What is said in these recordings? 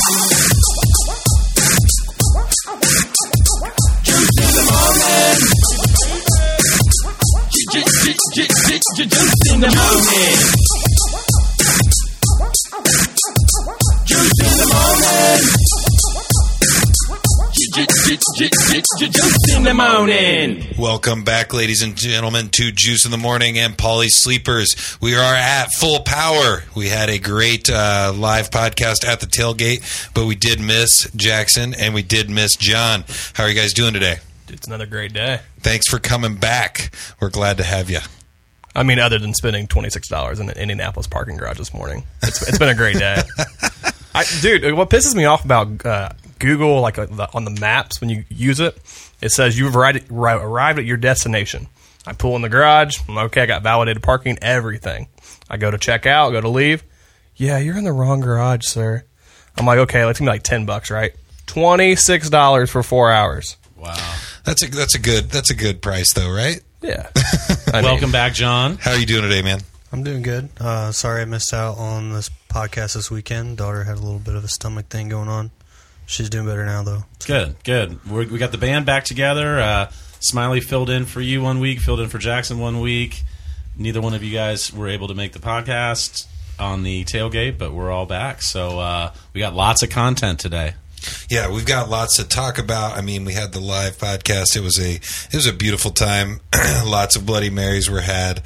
Juice in the morning. Welcome back, ladies and gentlemen, to Juice in the Morning and Polly Sleepers. We are at full power. We had a great uh, live podcast at the tailgate, but we did miss Jackson and we did miss John. How are you guys doing today? It's another great day. Thanks for coming back. We're glad to have you. I mean, other than spending twenty six dollars in an Indianapolis parking garage this morning, it's, it's been a great day. I, dude, what pisses me off about uh, Google, like uh, the, on the maps when you use it, it says you've arrived, arrived at your destination. I pull in the garage. I'm okay. I got validated parking, everything. I go to check out, go to leave. Yeah, you're in the wrong garage, sir. I'm like, okay, let's give me like ten bucks, right? Twenty six dollars for four hours. Wow. That's a that's a good that's a good price though, right? Yeah. I mean, Welcome back, John. How are you doing today, man? I'm doing good. Uh, sorry I missed out on this podcast this weekend. Daughter had a little bit of a stomach thing going on. She's doing better now, though. Good, good. We're, we got the band back together. Uh, Smiley filled in for you one week, filled in for Jackson one week. Neither one of you guys were able to make the podcast on the tailgate, but we're all back. So uh, we got lots of content today. Yeah, we've got lots to talk about. I mean, we had the live podcast. It was a it was a beautiful time. lots of Bloody Marys were had.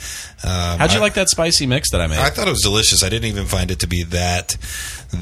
Um, How'd you I- like that spicy mix that I made? I thought it was delicious. I didn't even find it to be that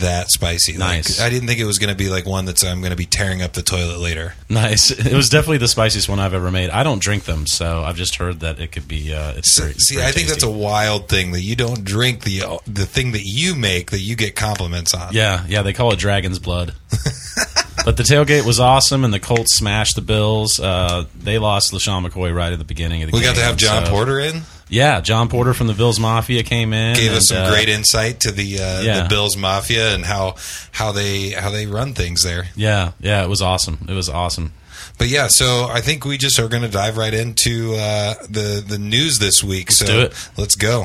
that spicy. Like, Nice. I didn't think it was going to be like one that's I'm going to be tearing up the toilet later. nice. It was definitely the spiciest one I've ever made. I don't drink them, so I've just heard that it could be. Uh, it's So, very, see, very I think that's a wild thing that you don't drink the the thing that you make that you get compliments on. Yeah, yeah, they call it Dragon's Blood. but the tailgate was awesome, and the Colts smashed the Bills. Uh, they lost LeSean McCoy right at the beginning of the We game. We got to have John so- Porter in. Yeah, John Porter from the Bills Mafia came in. Gave us some uh, great insight to the uh, yeah. the Bills Mafia and how how they how they run things there. Yeah, yeah, it was awesome. It was awesome. But yeah, so I think we just are going to dive right into uh, the the news this week. so do it. let's go.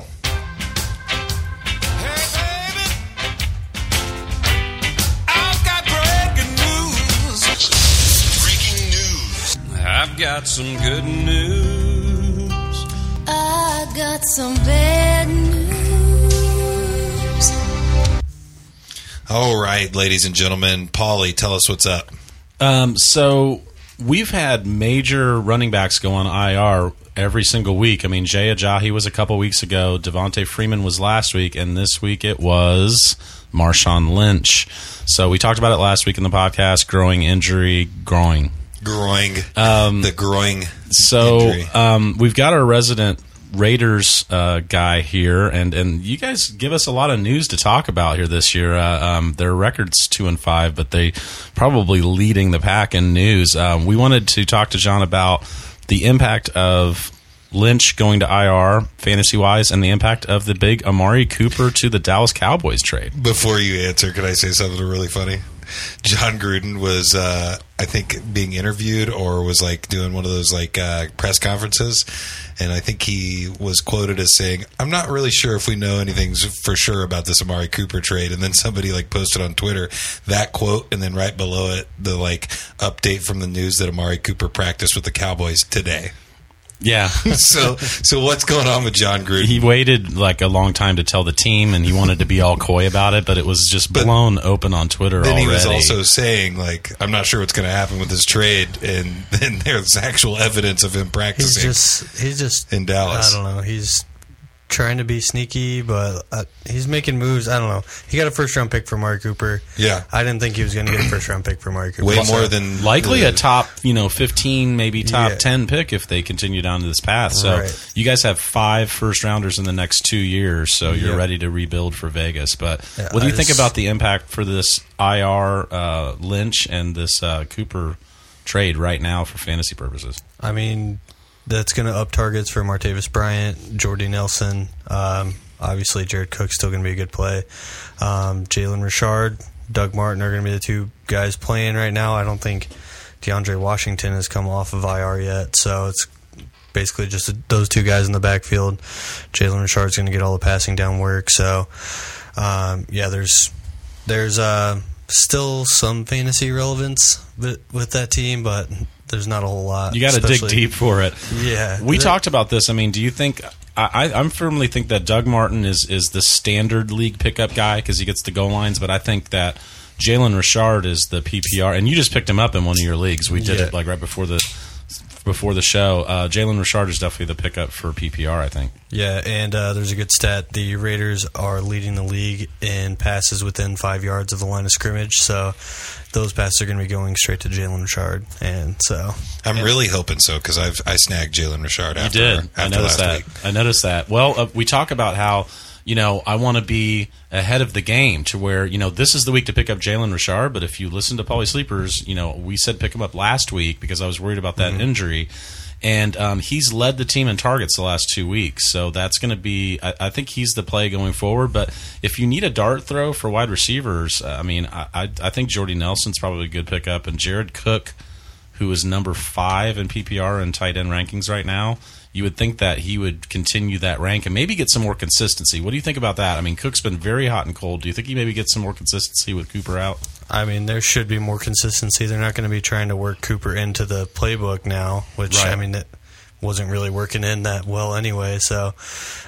Hey baby. I've got breaking news. Freaking news. I've got some good news. I got some bad news. All right, ladies and gentlemen, Paulie, tell us what's up. Um, so we've had major running backs go on IR every single week. I mean, Jay Ajayi was a couple weeks ago. Devonta Freeman was last week, and this week it was Marshawn Lynch. So we talked about it last week in the podcast. Growing injury, growing. Groin, the groin. So um, we've got our resident Raiders uh, guy here, and and you guys give us a lot of news to talk about here this year. Uh, um, their records two and five, but they probably leading the pack in news. Um, we wanted to talk to John about the impact of Lynch going to IR fantasy wise, and the impact of the big Amari Cooper to the Dallas Cowboys trade. Before you answer, can I say something really funny? Jon Gruden was, uh, I think, being interviewed or was like doing one of those like uh, press conferences, and I think he was quoted as saying, "I'm not really sure if we know anything for sure about this Amari Cooper trade." And then somebody like posted on Twitter that quote, and then right below it, the like update from the news that Amari Cooper practiced with the Cowboys today. Yeah. so, so what's going on with Jon Gruden? he waited like a long time to tell the team, and he wanted to be all coy about it, but it was just But blown open on Twitter then already. he was also saying like i'm not sure what's going to happen with this trade and then there's actual evidence of him He's practicing just, he's just in dallas I don't know. He's trying to be sneaky, but uh, he's making moves. I don't know. He got a first round pick for Mark Cooper. Yeah. I didn't think he was going to get a first round pick for Mark Cooper. way So- more than likely the- a top, you know, fifteen, maybe top Yeah. ten pick if they continue down this path. So Right. you guys have five first rounders in the next two years, so you're Yeah. ready to rebuild for Vegas. But Yeah, what do you I think about the impact for this IR uh, Lynch and this uh, Cooper trade right now for fantasy purposes? I mean, that's going to up targets for Martavis Bryant, Jordy Nelson. Um, obviously, Jared Cook's still going to be a good play. Um, Jalen Richard, Doug Martin are going to be the two guys playing right now. I don't think DeAndre Washington has come off of IR yet, so it's basically just those two guys in the backfield. Jalen Richard's going to get all the passing down work. So, um, yeah, there's there's uh, still some fantasy relevance with, with that team, but there's not a whole lot. You got to dig deep for it. Yeah, We talked about this. I mean, do you think? I, I, I'm firmly think that Doug Martin is is the standard league pickup guy because he gets the goal lines. But I think that Jalen Richard is the PPR, and you just picked him up in one of your leagues. We did Yeah. it like right before the before the show. Uh, Jalen Richard is definitely the pickup for PPR. I think. Yeah, and uh, there's a good stat. The Raiders are leading the league in passes within five yards of the line of scrimmage. So those passes are going to be going straight to Jalen Richard, and so I'm really hoping so because I've I snagged Jalen Richard after, you did. after I noticed last that. week. I noticed that. Well, uh, we talk about how you know I want to be ahead of the game to where you know this is the week to pick up Jalen Richard. But if you listen to Polly Sleepers, you know we said pick him up last week because I was worried about that injury. And um, he's led the team in targets the last two weeks, so that's going to be. I, I think he's the play going forward. But if you need a dart throw for wide receivers, uh, I mean, I, I, I think Jordy Nelson's probably a good pickup, and Jared Cook who is number five in PPR and tight end rankings right now. You would think that he would continue that rank and maybe get some more consistency. What do you think about that? I mean, Cook's been very hot and cold. Do you think he maybe gets some more consistency with Cooper out? I mean there should be more consistency. They're not going to be trying to work Cooper into the playbook now, which Right. I mean it wasn't really working in that well anyway. So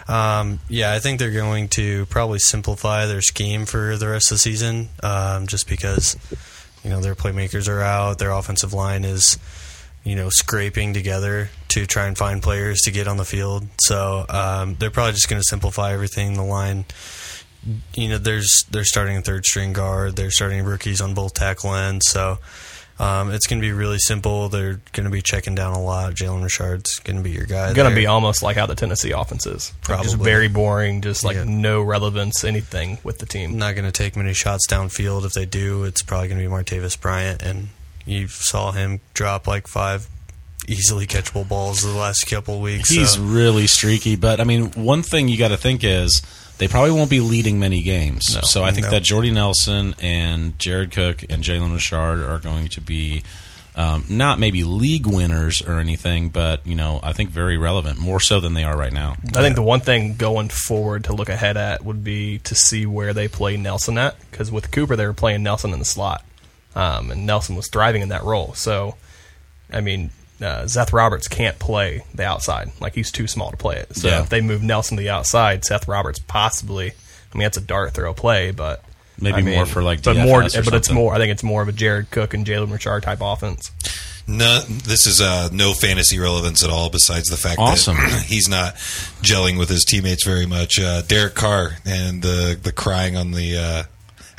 um, yeah, I think they're going to probably simplify their scheme for the rest of the season, um, just because you know their playmakers are out, their offensive line is you know scraping together to try and find players to get on the field. So um, they're probably just going to simplify everything. The line, you know, there's they're starting third string guard. They're starting rookies on both tackle ends. So um, it's going to be really simple. They're going to be checking down a lot. Jalen Richard's going to be your guy. Going to be almost like how the Tennessee offense is. Like, Just very boring, just like Yeah. no relevance, anything with the team. not going to take many shots downfield. If they do, it's probably going to be Martavis Bryant, and you saw him drop like five easily catchable balls the last couple of weeks. He's so. really streaky, but I mean, one thing you got to think is they probably won't be leading many games. No. so I think No. that Jordy Nelson and Jared Cook and Jalen Richard are going to be um, not maybe league winners or anything, but you know, I think very relevant, more so than they are right now. I think the one thing going forward to look ahead at would be to see where they play Nelson at, because with Cooper they were playing Nelson in the slot, um, and Nelson was thriving in that role. So, I mean, uh, Seth Roberts can't play the outside; like he's too small to play it. So Yeah. if they move Nelson to the outside, Seth Roberts possibly. I mean, that's a dart throw play, but Maybe I mean, more for, like, but DFS more, or but it's more. I think it's more of a Jared Cook and Jalen Richard type offense. No, this is uh, no fantasy relevance at all. Besides the fact Awesome. that he's not gelling with his teammates very much. Uh, Derek Carr and the the crying on the uh,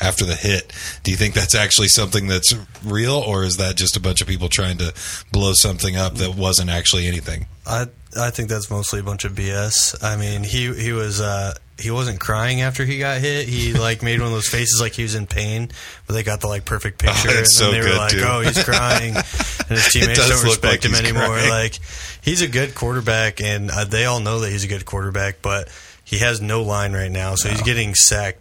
after the hit. Do you think that's actually something that's real, or is that just a bunch of people trying to blow something up that wasn't actually anything? I I think that's mostly a bunch of BS. I mean, he he was uh, he wasn't crying after he got hit. He like made one of those faces like he was in pain, but they got the like perfect picture, Oh, and so they were like, too. "Oh, he's crying," and his teammates don't look like respect him anymore. crying. Like he's a good quarterback, and uh, they all know that he's a good quarterback, but he has no line right now, so he's getting sacked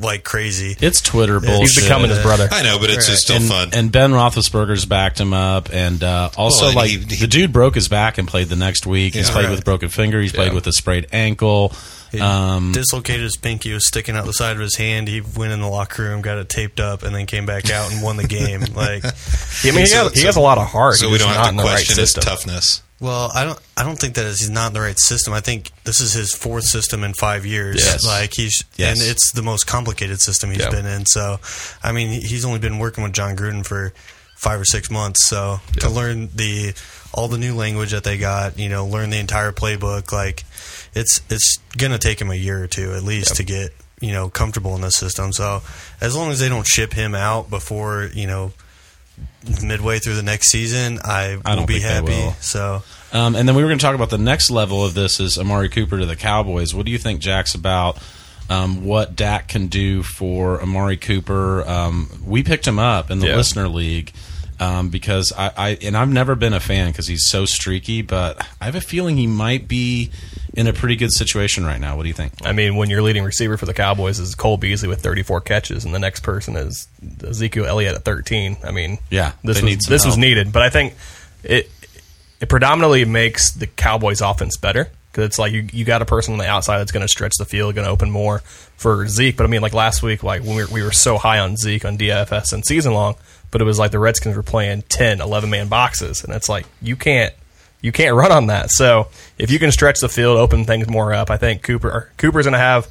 like crazy. It's Twitter bullshit. He's becoming his brother. I know, but it's just still and, fun. and Ben Roethlisberger's backed him up, and uh, also Well, and like he- he- the dude broke his back and played the next week. He's Yeah. played Right. with broken finger. He's played with a sprayed ankle. He Um, dislocated his pinky. It was sticking out the side of his hand. He went in the locker room, got it taped up, and then came back out and won the game. Like, I mean, he, So- has, he so- has a lot of heart. so He's we don't have in to the right question his system. toughness. Well, I don't, I don't think that he's not in the right system. I think this is his fourth system in five years. Yes. Like he's, Yes. and it's the most complicated system he's Yeah. been in. So, I mean, he's only been working with Jon Gruden for five or six months. So to learn the all the new language that they got, you know, learn the entire playbook, like it's it's gonna take him a year or two at least to get you know comfortable in this system. So as long as they don't ship him out before you know midway through the next season, I, I will don't be happy. will. So Um, and then we were going to talk about the next level of this is Amari Cooper to the Cowboys. What do you think, Jack's about um, what Dak can do for Amari Cooper? Um, we picked him up in the Yeah. listener league um, because I, I and I've never been a fan because he's so streaky, but I have a feeling he might be in a pretty good situation right now. What do you think? I mean, when your leading receiver for the Cowboys is Cole Beasley with 34 catches, and the next person is Ezekiel Elliott at 13. I mean, Yeah, this was this was needed, but I think it it predominantly makes the Cowboys' offense better because it's like you you got a person on the outside that's going to stretch the field, going to open more for Zeke. But I mean, like last week, like when we were, we were so high on Zeke on DFS and season long, but it was like the Redskins were playing 10, 11 man boxes, and it's like you can't you can't run on that. So if you can stretch the field, open things more up, I think Cooper Cooper's going to have.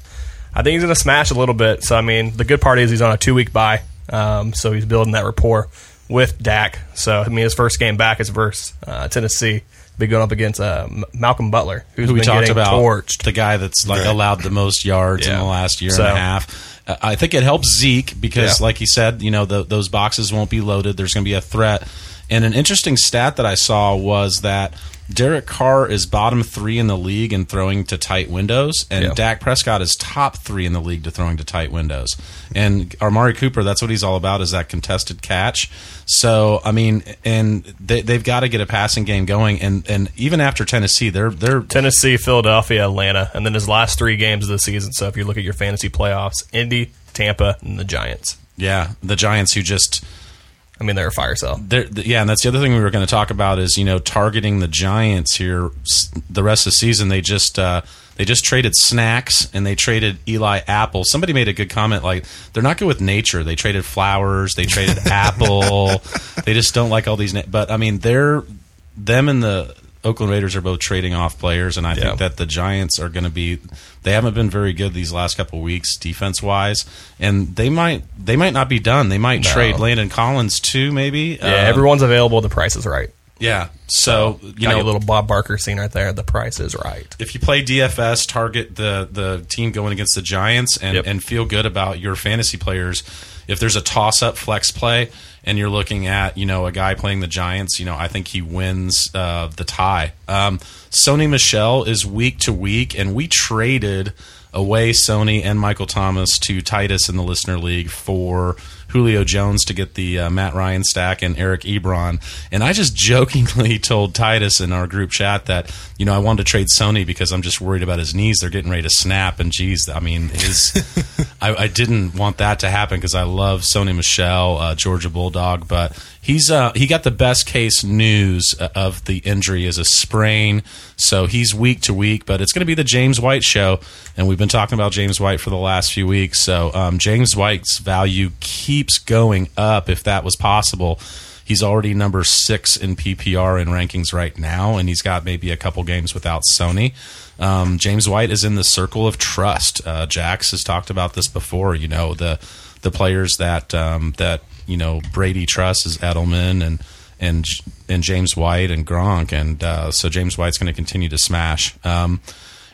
I think he's going to smash a little bit. So I mean, the good part is he's on a two week bye, um, so he's building that rapport with Dak. So I mean, his first game back is versus uh, Tennessee. Be going up against uh, Malcolm Butler, who's who we been talked getting about torched. the guy that's like Right. allowed the most yards in the last year So- and a half. Uh, I think it helps Zeke because, Yeah. like he said, you know the, those boxes won't be loaded. There's going to be a threat. And an interesting stat that I saw was that Derek Carr is bottom three in the league in throwing to tight windows, and Yeah. Dak Prescott is top three in the league to throwing to tight windows. And Amari Cooper, that's what he's all about, is that contested catch. So I mean, and they, they've got to get a passing game going. And and even after Tennessee, they're they're Tennessee, Philadelphia, Atlanta, and then his last three games of the season. So if you look at your fantasy playoffs, Indy, Tampa, and the Giants. Yeah, the Giants who just I mean, they're a fire sale. they're, yeah, and that's the other thing we were going to talk about is you know targeting the Giants here the rest of the season. They just uh, they just traded snacks and they traded Eli Apple. Somebody made a good comment like they're not good with nature. They traded flowers. They traded Apple. They just don't like all these. Na- but I mean, they're them and the Oakland Raiders are both trading off players, and I Yeah. think that the Giants are going to be. They haven't been very good these last couple weeks defense wise, and they might they might not be done. They might No. trade Landon Collins too, maybe. Yeah, Uh, everyone's available. The price is right. yeah. So you Got know, little Bob Barker scene right there. The price is right. if you play DFS, target the the team going against the Giants and Yep. and feel good about your fantasy players. If there's a toss up flex play and you're looking at you know a guy playing the Giants, you know I think he wins uh, the tie. Um, Sony Michel is week to week, and we traded away Sony and Michael Thomas to Titus in the listener league for Julio Jones to get the uh, Matt Ryan stack and Eric Ebron. And I just jokingly told Titus in our group chat that, you know, I wanted to trade Sony because I'm just worried about his knees. They're getting ready to snap. And geez, I mean, his, I, I didn't want that to happen because I love Sony Michel, uh, Georgia Bulldog, but he's, uh, he got the best case news uh, of the injury as a sprain. So he's week to week, but it's going to be the James White show. And we've been talking about James White for the last few weeks. So um, James White's value keeps going up if that was possible. He's already number six in PPR in rankings right now, and he's got maybe a couple games without Sony. Um, James White is in the circle of trust. Uh, Jax has talked about this before. You know the the players that um, that you know Brady trusts is Edelman and and and James White and Gronk, and uh, so James White's going to continue to smash. Um,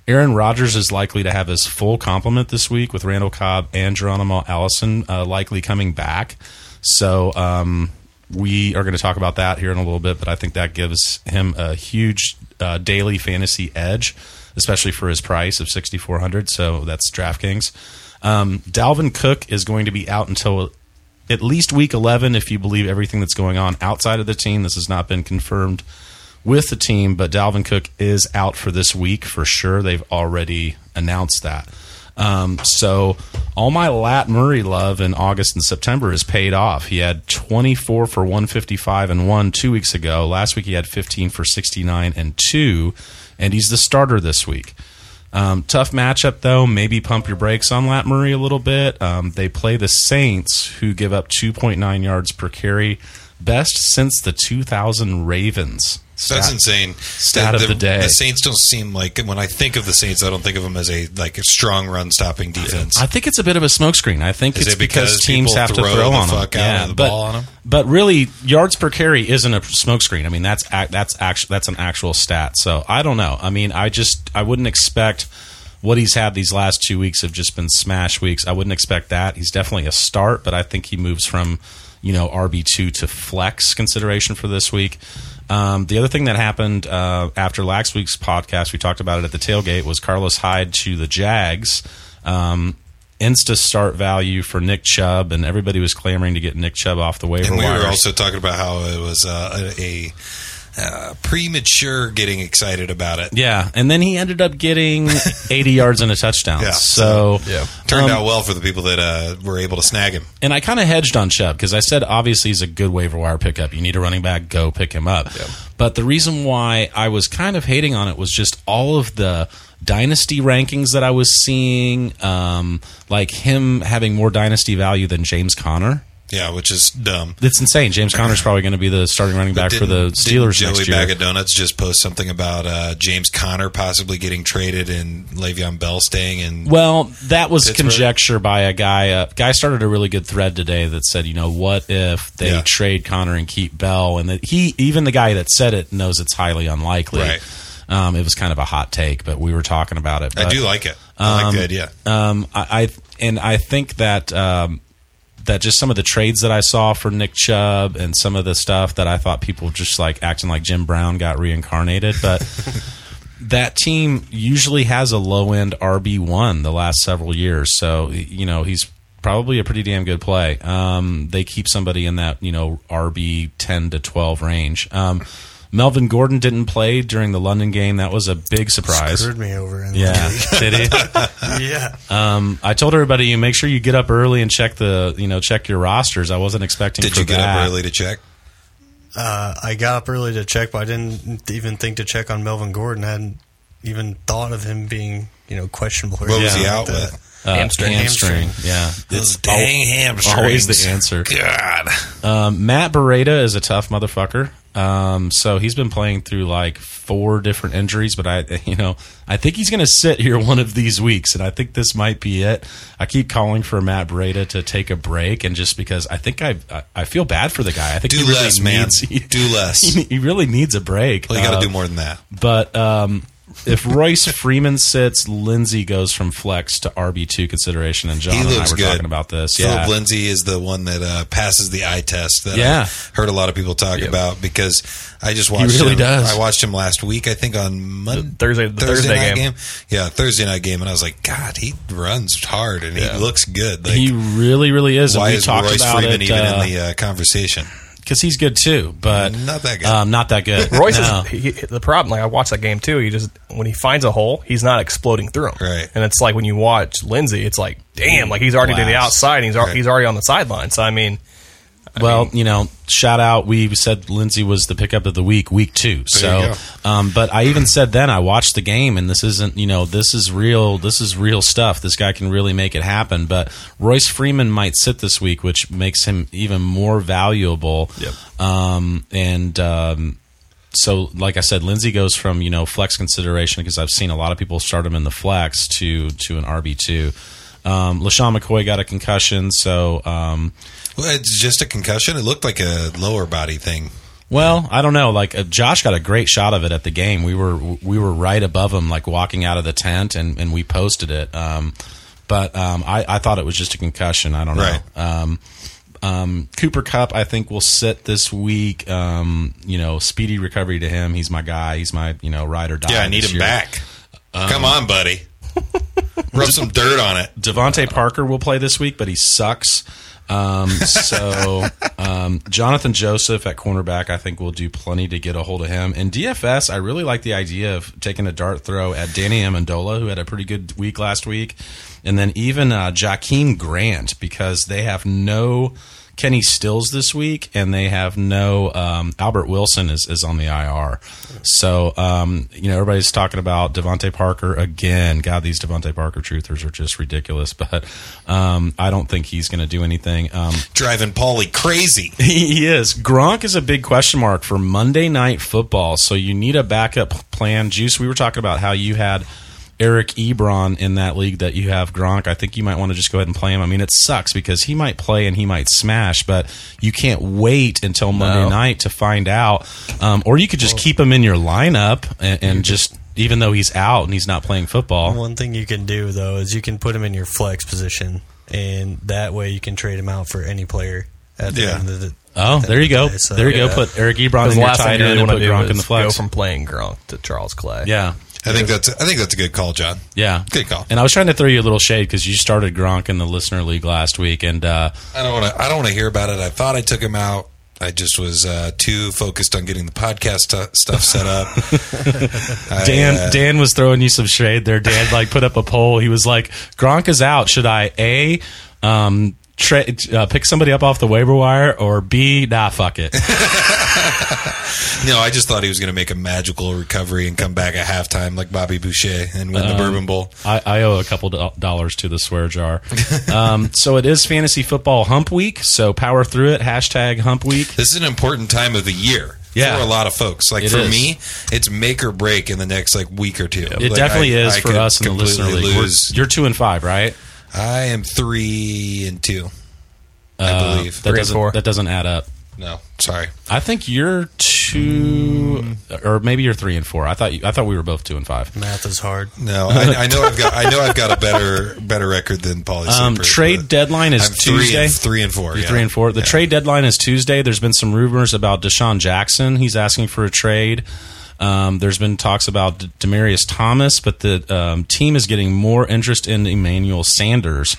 Aaron Rodgers is likely to have his full complement this week with Randall Cobb and Geronimo Allison uh, likely coming back. So um, we are going to talk about that here in a little bit, but I think that gives him a huge uh, daily fantasy edge, especially for his price of sixty four hundred. So that's DraftKings. Um, Dalvin Cook is going to be out until at least week 11 if you believe everything that's going on outside of the team. This has not been confirmed with the team, but Dalvin Cook is out for this week for sure. They've already announced that. Um, so all my Lat Murray love in August and September is paid off. He had 24 for 155 and one two weeks ago. Last week he had 15 for 69 and two, and he's the starter this week. Um, tough matchup though. Maybe pump your brakes on Lat Murray a little bit. Um, they play the Saints, who give up 2.9 yards per carry, best since the 2000 Ravens. That's Stat- insane. stat of the day. The Saints don't seem like when I think of the Saints, I don't think of them as a like a strong run stopping defense. I think it's a bit of a smokescreen. I think Is it's it because because, teams have to throw throw the on them. fuck out of the but, on but really, yards per carry isn't a smokescreen. I mean, that's that's actually that's an actual stat. So I don't know. I mean, I just I wouldn't expect what he's had these last two weeks have just been smash weeks. I wouldn't expect that. He's definitely a start, but I think he moves from you know RB two to flex consideration for this week. Um, the other thing that happened uh, after last week's podcast, we talked about it at the tailgate, was Carlos Hyde to the Jags. Um, Insta start value for Nick Chubb, and everybody was clamoring to get Nick Chubb off the waiver and we wires. were also talking about how it was uh, a uh, premature getting excited about it. Yeah, and then he ended up getting 80 yards and a touchdown. Yeah. So Yeah. Turned Um, out well for the people that uh, were able to snag him. and I kind of hedged on Chubb because I said obviously he's a good waiver wire pickup. You need a running back, go pick him up. But the reason why I was kind of hating on it was just all of the dynasty rankings that I was seeing, um, like him having more dynasty value than James Conner. Yeah, which is dumb. It's insane. James Conner's probably going to be the starting running back for the Steelers didn't next Joey year. Bag of Donuts just post something about uh, James Conner possibly getting traded and Le'Veon Bell staying in. Well, that was Pittsburgh. conjecture by a guy. A guy started a really good thread today that said, you know, what if they Yeah. trade Conner and keep Bell? And that he, even the guy that said it, knows it's highly unlikely. Right. Um, it was kind of a hot take, but we were talking about it. I do like it. I like the idea. Um, I, I and I think that um, that just some of the trades that I saw for Nick Chubb and some of the stuff that I thought people just like acting like Jim Brown got reincarnated, but. That team usually has a low end RB one the last several years, so you know he's probably a pretty damn good play. Um, they keep somebody in that you know RB ten to twelve range. Um, Melvin Gordon didn't play during the London game. That was a big surprise. Screwed me over in Yeah, the did he? yeah. Um, I told everybody you make sure you get up early and check the you know check your rosters. I wasn't expecting. Did for you get that. up early to check? Uh, I got up early to check, but I didn't even think to check on Melvin Gordon. I hadn't even thought of him being, you know, questionable. or What was anything he like out that. with? Uh, Hamstring. hamstring? Yeah, Those al- dang hamstrings. always the answer. God. Um, Matt Breida is a tough motherfucker. Um, so he's been playing through like four different injuries, but I, you know, I think he's going to sit here one of these weeks, and I think this might be it. I keep calling for Matt Breida to take a break, and just because I think I, I, I feel bad for the guy. I think Do he really less, man. needs, he, Do less. He, he really needs a break. Well, you got to Uh, do more than that. But um, if Royce Freeman sits, Lindsay goes from flex to RB two consideration, and John He and I looks were good. talking about this. Phillip yeah, Lindsay is the one that uh, passes the eye test that Yeah. I heard a lot of people talk about because I just watched He really him. does. I watched him last week, I think on Monday, Thursday- the Thursday night game. Yeah, Thursday night game, and I was like, God, he runs hard and Yeah. he looks good. Like, he really, really is. and why we is talked Royce about Freeman it, even uh, in the uh, conversation? Because he's good too, but Not that good. Um, not that good. Royce No. is he, he- the problem. Like I watched that game too. He just when he finds a hole, he's not exploding through him. Right. And it's like when you watch Lindsay, it's like damn, like he's already to the outside. And he's al- Right. he's already on the sideline. So I mean, well, you know, shout out. We said Lindsay was the pickup of the week, week two. So, um, but I even said then I watched the game, and this isn't, you know, this is real. This is real stuff. This guy can really make it happen. But Royce Freeman might sit this week, which makes him even more valuable. Yep. Um, and um, so, like I said, Lindsay goes from you know flex consideration because I've seen a lot of people start him in the flex to to an RB two. Um, LeSean McCoy got a concussion, so um, well, it's just a concussion. It looked like a lower body thing. Well, I don't know. Like uh, Josh got a great shot of it at the game. We were we were right above him, like walking out of the tent, and, and we posted it. Um, but um, I, I thought it was just a concussion. I don't know. Right. Um, um, Cooper Kupp, I think, will sit this week. Um, you know, speedy recovery to him. He's my guy. He's my you know ride or die. Yeah, I need him year. back. Um, Come on, buddy. Rub some dirt on it. DeVante Parker will play this week, but he sucks. Um, so um, Johnathan Joseph at cornerback, I think will do plenty to get a hold of him. And DFS, I really like the idea of taking a dart throw at Danny Amendola, who had a pretty good week last week, and then even uh, Jakeem Grant because they have no. Kenny Stills this week, and they have no um, Albert Wilson is, is on the IR. So um, you know everybody's talking about DeVante Parker again. God, these DeVante Parker truthers are just ridiculous. But um, I don't think he's going to do anything. Um, Driving Paulie crazy. he is. Gronk is a big question mark for Monday Night Football. So you need a backup plan. Juice, we were talking about how you had Eric Ebron in that league that you have Gronk. I think you might want to just go ahead and play him. I mean, it sucks because he might play and he might smash, but you can't wait until Monday No. night to find out. Um, or you could just keep him in your lineup and, and just. Even though he's out and he's not playing football, One thing you can do though is you can put him in your flex position, and that way you can trade him out for any player. At the Yeah. end of the, oh, there you go, So, there you go. Put Eric Ebron in the your last thing tight you really end and put Gronk in the go from playing Gronk to Charles Clay. yeah, I think that's I think that's a good call, John. Yeah, Good call. And I was trying to throw you a little shade because you started Gronk in the listener league last week, and uh, I don't want to. I don't want to hear about it. I thought I took him out I just was uh, too focused on getting the podcast stu- stuff set up. I, Dan uh, Dan was throwing you some shade there. Dan like put up a poll. He was like, "Gronk is out. Should I a um, tra- uh, pick somebody up off the waiver wire or b nah fuck it." No, I just thought he was going to make a magical recovery and come back at halftime like Bobby Boucher and win Um, the Bourbon Bowl. I, I owe a couple do- dollars to the swear jar. Um, so it is fantasy football hump week. So power through it. Hashtag hump week. This is an important time of the year Yeah. for a lot of folks. Like It for is. me, it's make or break in the next like week or two. It Like, definitely I- is I for us in the listener league. You're two and five, right? I am three and two. I Uh, believe. that Three and doesn't four. that doesn't add up. no, sorry. I think you're two, or maybe you're three and four. I thought you, I thought we were both two and five. Math is hard. No, I, I know I've got I know I've got a better better record than Paulie. Um, Seifert, trade but deadline is I'm three Tuesday. and, three and four. You're yeah. three and four. The Yeah. trade deadline is Tuesday. There's been some rumors about DeSean Jackson. He's asking for a trade. Um, there's been talks about Demaryius Thomas, but the um, team is getting more interest in Emmanuel Sanders.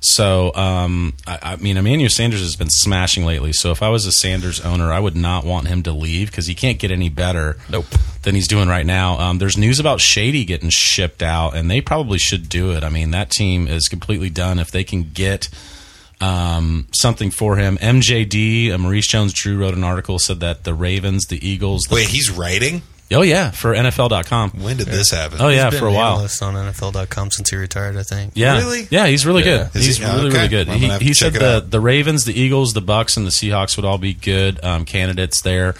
So, um, I, I mean, Emmanuel Sanders has been smashing lately. So, if I was a Sanders owner, I would not want him to leave because he can't get any better Nope. than he's doing right now. Um, there's news about Shady getting shipped out, and they probably should do it. I mean, that team is completely done if they can get um, something for him. MJD, uh, Maurice Jones-Drew wrote an article said that the Ravens, the Eagles, the, Wait, he's writing. Oh yeah, for NFL.com. When did this happen? Oh yeah, He's for a been an while. analyst on NFL.com since he retired, I think. Yeah, Really? Yeah, he's really Yeah. good. Is He's he? really Okay. really good. I'm He, he said the out. the Ravens, the Eagles, the Bucks, and the Seahawks would all be good um, candidates there.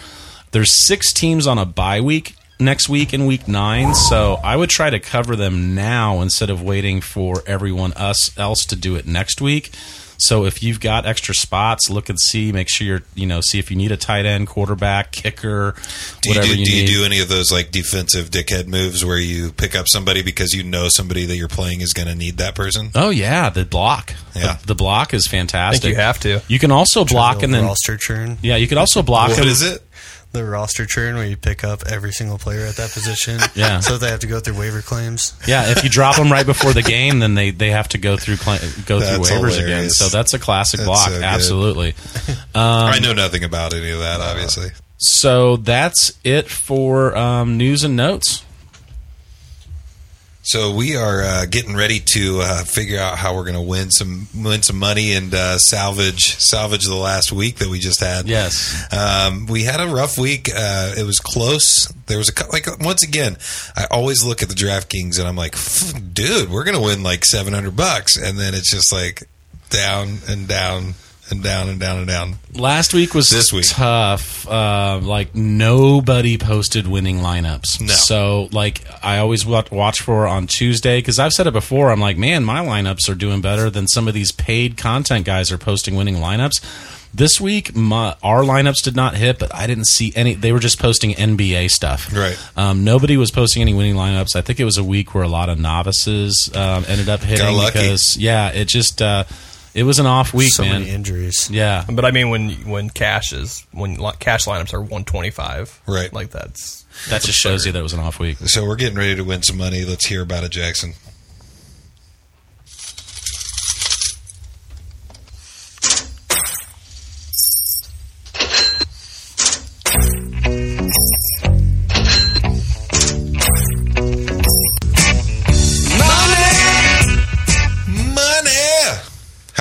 There's six teams on a bye week next week in week nine, so I would try to cover them now instead of waiting for everyone us else to do it next week. So if you've got extra spots, look and see. Make sure you're, you know, see if you need a tight end, quarterback, kicker, Do you, whatever do, you do you need. do any of those like defensive dickhead moves where you pick up somebody because you know somebody that you're playing is going to need that person? Oh yeah, the block. Yeah. the, the block is I fantastic. think you have to. You can also block The and then roster churn. yeah, you can also block What him. is it? The roster churn where you pick up every single player at that position. Yeah. So they have to go through waiver claims. Yeah, if you drop them right before the game, then they, they have to go through cla go through That's waivers again. So that's a classic That's block, so good. absolutely. I know nothing about any of that, obviously. So that's it for um, news and notes. So we are uh, getting ready to uh, figure out how we're going to win some win some money and uh, salvage salvage the last week that we just had. Yes. Um, we had a rough week. Uh, it was close. There was a like once again. I always look at the DraftKings and I'm like, dude, we're gonna win like seven hundred bucks, and then it's just like down and down and down and down and down. Last week was This week. tough. Uh, like nobody posted winning lineups. No. So like I always watch for on Tuesday because I've said it before. I'm like, man, my lineups are doing better than some of these paid content guys are posting winning lineups. This week, my, our lineups did not hit, but I didn't see any. They were just posting NBA stuff. Right. Um, nobody was posting any winning lineups. I think it was a week where a lot of novices um, ended up hitting because yeah, it just uh, it was an off week, so man. many injuries. yeah, But I mean, when when cash is when cash lineups are one twenty five, Right. Like that's that just shows you that it was an off week. So we're getting ready to win some money. Let's hear about it, Jackson.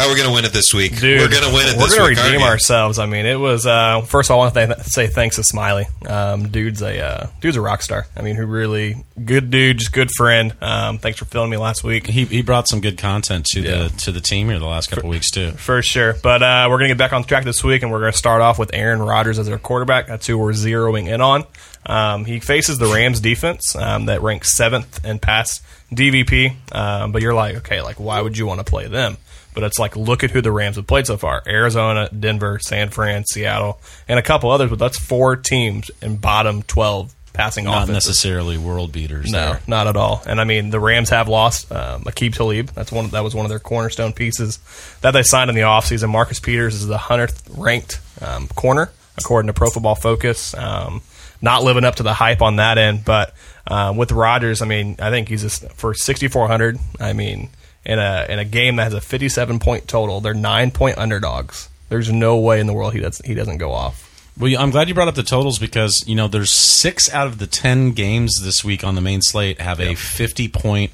How are going to win it this week? Dude, we're going to win it We're this gonna week. redeem ourselves. I mean, it was uh, first. of all, I want to th- say thanks to Smiley. Um, dude's a uh, dude's a rock star. I mean, who really good dude, just good friend. Um, thanks for filling me last week. He, he brought some good content to Yeah. the to the team here the last couple weeks too. For sure. But uh, we're going to get back on track this week, and we're going to start off with Aaron Rodgers as our quarterback. That's who we're zeroing in on. Um, he faces the Rams defense um, that ranks seventh in pass DVP. Um, but you're like, okay, like why would you want to play them? But it's like, look at who the Rams have played so far: Arizona, Denver, San Fran, Seattle, and a couple others. But that's four teams in bottom twelve passing Not offenses. necessarily world beaters. No, there. not at all. And I mean, the Rams have lost um, Aqib Talib. That's one. That was one of their cornerstone pieces that they signed in the offseason. Marcus Peters is the hundredth ranked um, corner according to Pro Football Focus. Um, not living up to the hype on that end, but uh, with Rodgers, I mean, I think he's just for sixty four hundred. I mean, in a in a game that has a fifty seven point total, they're nine point underdogs. There's no way in the world he doesn't he doesn't go off. Well, I'm glad you brought up the totals because you know there's six out of the ten games this week on the main slate have a 50 point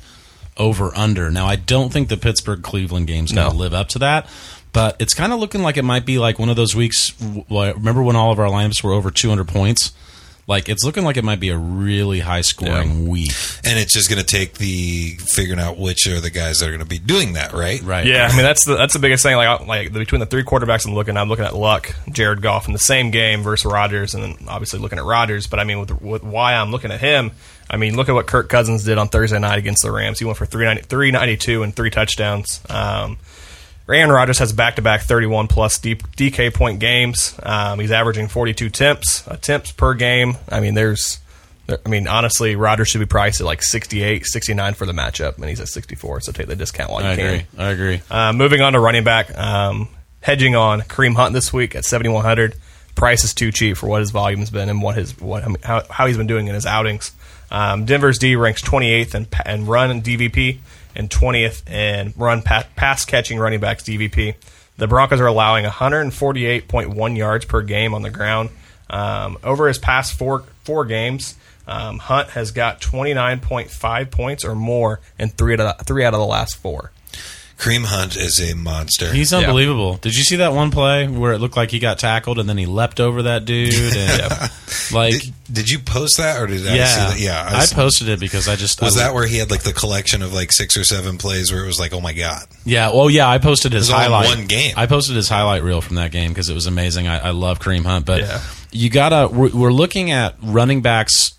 over under. Now, I don't think the Pittsburgh Cleveland game's going to No. live up to that, but it's kind of looking like it might be like one of those weeks. Remember when all of our lineups were over 200 points? Like it's looking like it might be a really high scoring week. And it's just going to take the figuring out which are the guys that are going to be doing that, right? Right. Yeah, I mean that's the that's the biggest thing. Like I- like between the three quarterbacks I'm looking, I'm looking at Luck, Jared Goff in the same game versus Rodgers, and then obviously looking at Rodgers. But I mean, with, with why I'm looking at him, I mean, look at what Kirk Cousins did on Thursday night against the Rams. He went for 390 392 and three touchdowns. Um, Aaron Rodgers has back to back 31 plus DK point games. Um, he's averaging 42 attempts attempts per game. I mean, there's. I mean, honestly, Rodgers should be priced at like 68, 69 for the matchup, and he's at 64. So take the discount while you I can. agree. I agree. Uh, moving on to running back, um, hedging on Kareem Hunt this week at 7100. Price is too cheap for what his volume has been and what his what how, how he's been doing in his outings. Um, Denver's D ranks 28th in, pa- in run and DVP and 20th in run pa- pass catching running backs DVP. The Broncos are allowing 148.1 yards per game on the ground. Um, over his past four four games, um, Hunt has got 29.5 points or more in three out of three out of the last four. Kareem Hunt is a monster. He's unbelievable. Did you see that one play where it looked like he got tackled and then he leapt over that dude? And like, did, did you post that or did I yeah, see that? Yeah, I, s- posted it because I just Was I, that where he had like the collection of like six or seven plays where it was like, oh my god? Yeah, well, yeah, I posted his It was all in highlight. one game. I posted his highlight reel from that game because it was amazing. I, I love Kareem Hunt, but Yeah. you gotta. We're, we're looking at running backs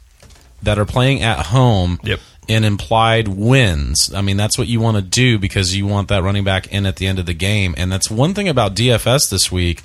that are playing at home. Yep. And implied wins. I mean, that's what you want to do because you want that running back in at the end of the game. And that's one thing about DFS this week.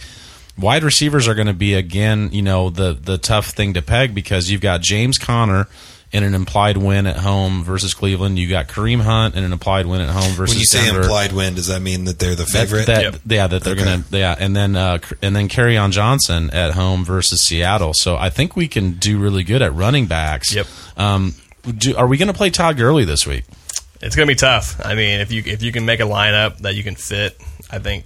Wide receivers are going to be again, you know, the the tough thing to peg because you've got James Conner in an implied win at home versus Cleveland. You got Kareem Hunt in an implied win at home versus When you say Denver. implied win, does that mean that they're the That- favorite? That, Yep. Yeah, that they're Okay. gonna. Yeah, and then uh, and then Kerryon Johnson at home versus Seattle. So I think we can do really good at running backs. Yep. Um, do, are we going to play Todd Gurley this week? It's gonna be tough. I mean, if you if you can make a lineup that you can fit, I think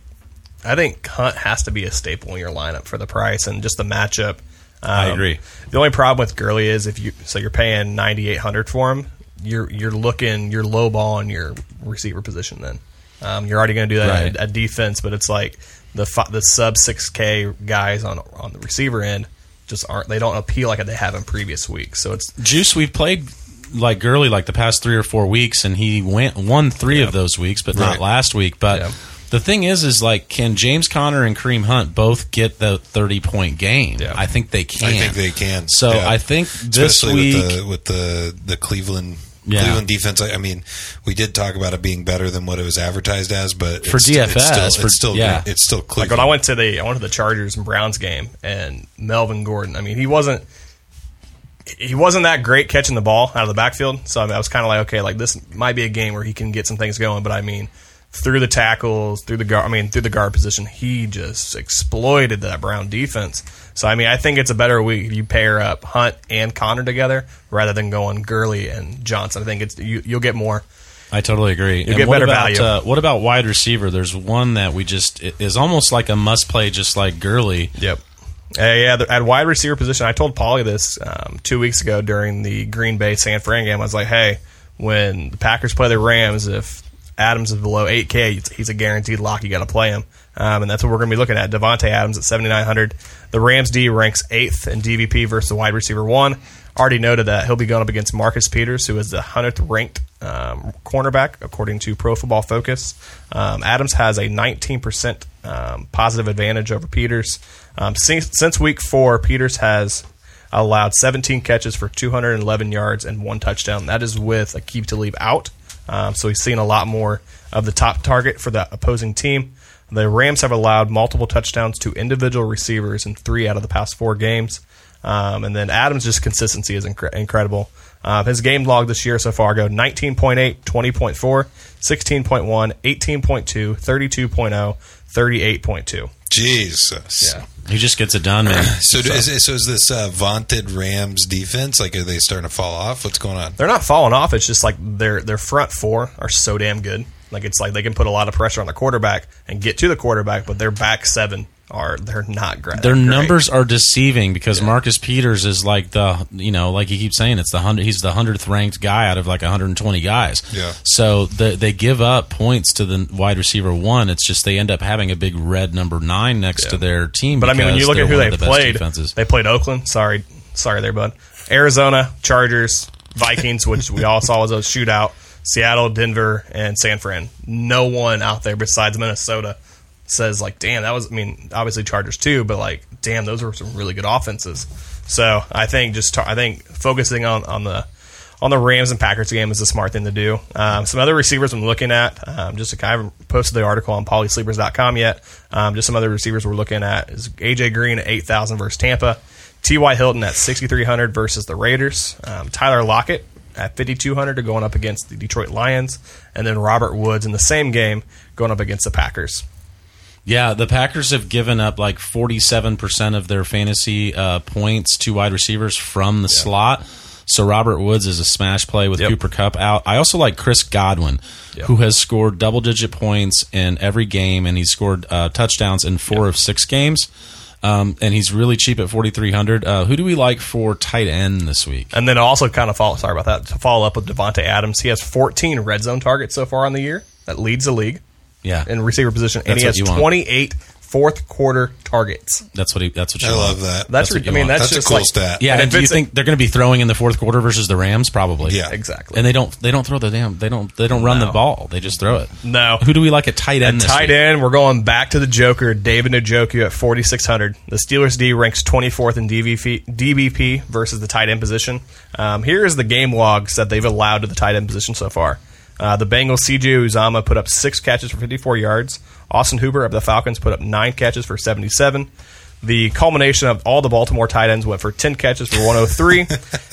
I think Hunt has to be a staple in your lineup for the price and just the matchup. Um, I agree. The only problem with Gurley is if you so you're paying ninety eight hundred for him, you're you're looking you're low ball on your receiver position. Then um, you're already going to do that Right. at, at defense, but it's like the the sub six K guys on on the receiver end just aren't they don't appeal like they have in previous weeks. So it's Juice, we've played like Gurley like the past three or four weeks, and he went won three of those weeks, but not last week. But Yeah. the thing is, is like, can James Conner and Kareem Hunt both get the thirty point game? Yeah. I think they can. I think they can. So Yeah. I think this especially week. with the with the the Cleveland. Yeah. Cleveland defense. I, I mean, we did talk about it being better than what it was advertised as, but For it's, st- it's DFS, still, for- it's still yeah. it's still Cleveland. Like Cleveland. when I went to the I went to the Chargers and Browns game and Melvin Gordon. I mean, he wasn't he wasn't that great catching the ball out of the backfield. So I, mean, I was kind of like, okay, like this might be a game where he can get some things going. But I mean, through the tackles, through the guard, I mean, through the guard position, he just exploited that Brown defense. So I mean, I think it's a better week if you pair up Hunt and Conner together rather than going Gurley and Johnson. I think it's you, you'll get more. I totally agree. You get better about, value. Uh, what about wide receiver? There's one that we just it is almost like a must play, just like Gurley. Yep. Uh, yeah, at wide receiver position, I told Paulie this um, two weeks ago during the Green Bay San Fran game. I was like, hey, when the Packers play the Rams, if Adams is below 8K, he's a guaranteed lock. You got to play him. Um, and that's what we're going to be looking at. Davante Adams at 7,900. The Rams D ranks eighth in DVP versus the wide receiver one. Already noted that he'll be going up against Marcus Peters, who is the 100th ranked um, cornerback, according to Pro Football Focus. Um, Adams has a 19% um, positive advantage over Peters. Um, since, since week four, Peters has allowed 17 catches for 211 yards and one touchdown. That is with Aqib Talib out. Um, so he's seen a lot more of the top target for the opposing team. The Rams have allowed multiple touchdowns to individual receivers in three out of the past four games. Um, and then Adams' just consistency is incre- incredible. Uh, his game log this year so far go 19.8, 20.4, 16.1, 18.2, 32.0, 38.2. Jesus. Yeah. He just gets it done, man. So, do- is, so is this uh, vaunted Rams defense like are they starting to fall off? What's going on? They're not falling off. It's just like their their front four are so damn good. Like it's like they can put a lot of pressure on the quarterback and get to the quarterback, but their back seven are they're not great. Their numbers are deceiving because Marcus Peters is like the you know like he keeps saying it's the hundred he's the hundredth ranked guy out of like 120 guys. Yeah. So the, they give up points to the wide receiver one. It's just they end up having a big red number nine next to their team. But I mean, when you look at who they the played, they played Oakland. Sorry, sorry there, bud. Arizona, Chargers, Vikings, which we all saw was a shootout. Seattle, Denver, and San Fran. No one out there besides Minnesota says like, "Damn, that was." I mean, obviously Chargers too, but like, damn, those were some really good offenses. So I think just I think focusing on on the on the Rams and Packers game is the smart thing to do. Um, some other receivers I'm looking at, um, just to, I haven't posted the article on polysleepers.com yet. Um, just some other receivers we're looking at is AJ Green at 8,000 versus Tampa, T.Y. Hilton at 6,300 versus the Raiders, um, Tyler Lockett at 5,200 to going up against the Detroit Lions, and then Robert Woods in the same game going up against the Packers. Yeah, the Packers have given up like 47% of their fantasy uh, points to wide receivers from the slot. So Robert Woods is a smash play with Yep. Cooper Kupp out. I also like Chris Godwin, Yep. who has scored double digit points in every game, and he's scored uh, touchdowns in four of six games. Um, and he's really cheap at 4,300. Uh, who do we like for tight end this week? And then also kind of follow. Sorry about that. To follow up with Davante Adams, he has 14 red zone targets so far on the year. That leads the league Yeah, in receiver position, and That's he what has you want. 28 fourth quarter targets. that's what he. That's what you I want. love that. That's, That's what I you mean want. that's, That's a just cool like, stat. Yeah, And and if do you it's- think they're going to be throwing in the fourth quarter versus the Rams? Probably. Yeah. exactly? And they don't. They don't throw the damn. They don't. They don't run No. the ball. They just throw it. No. Who do we like at tight end? At this tight week? end, we're going back to the Joker, David Njoku at 4,600. The Steelers D ranks 24th in DVP, DBP versus the tight end position. Um, here is the game logs that they've allowed to the tight end position so far. Uh, the Bengals, CJ Uzomah, put up six catches for 54 yards. Austin Hooper of the Falcons put up nine catches for 77. The culmination of all the Baltimore tight ends went for 10 catches for 103.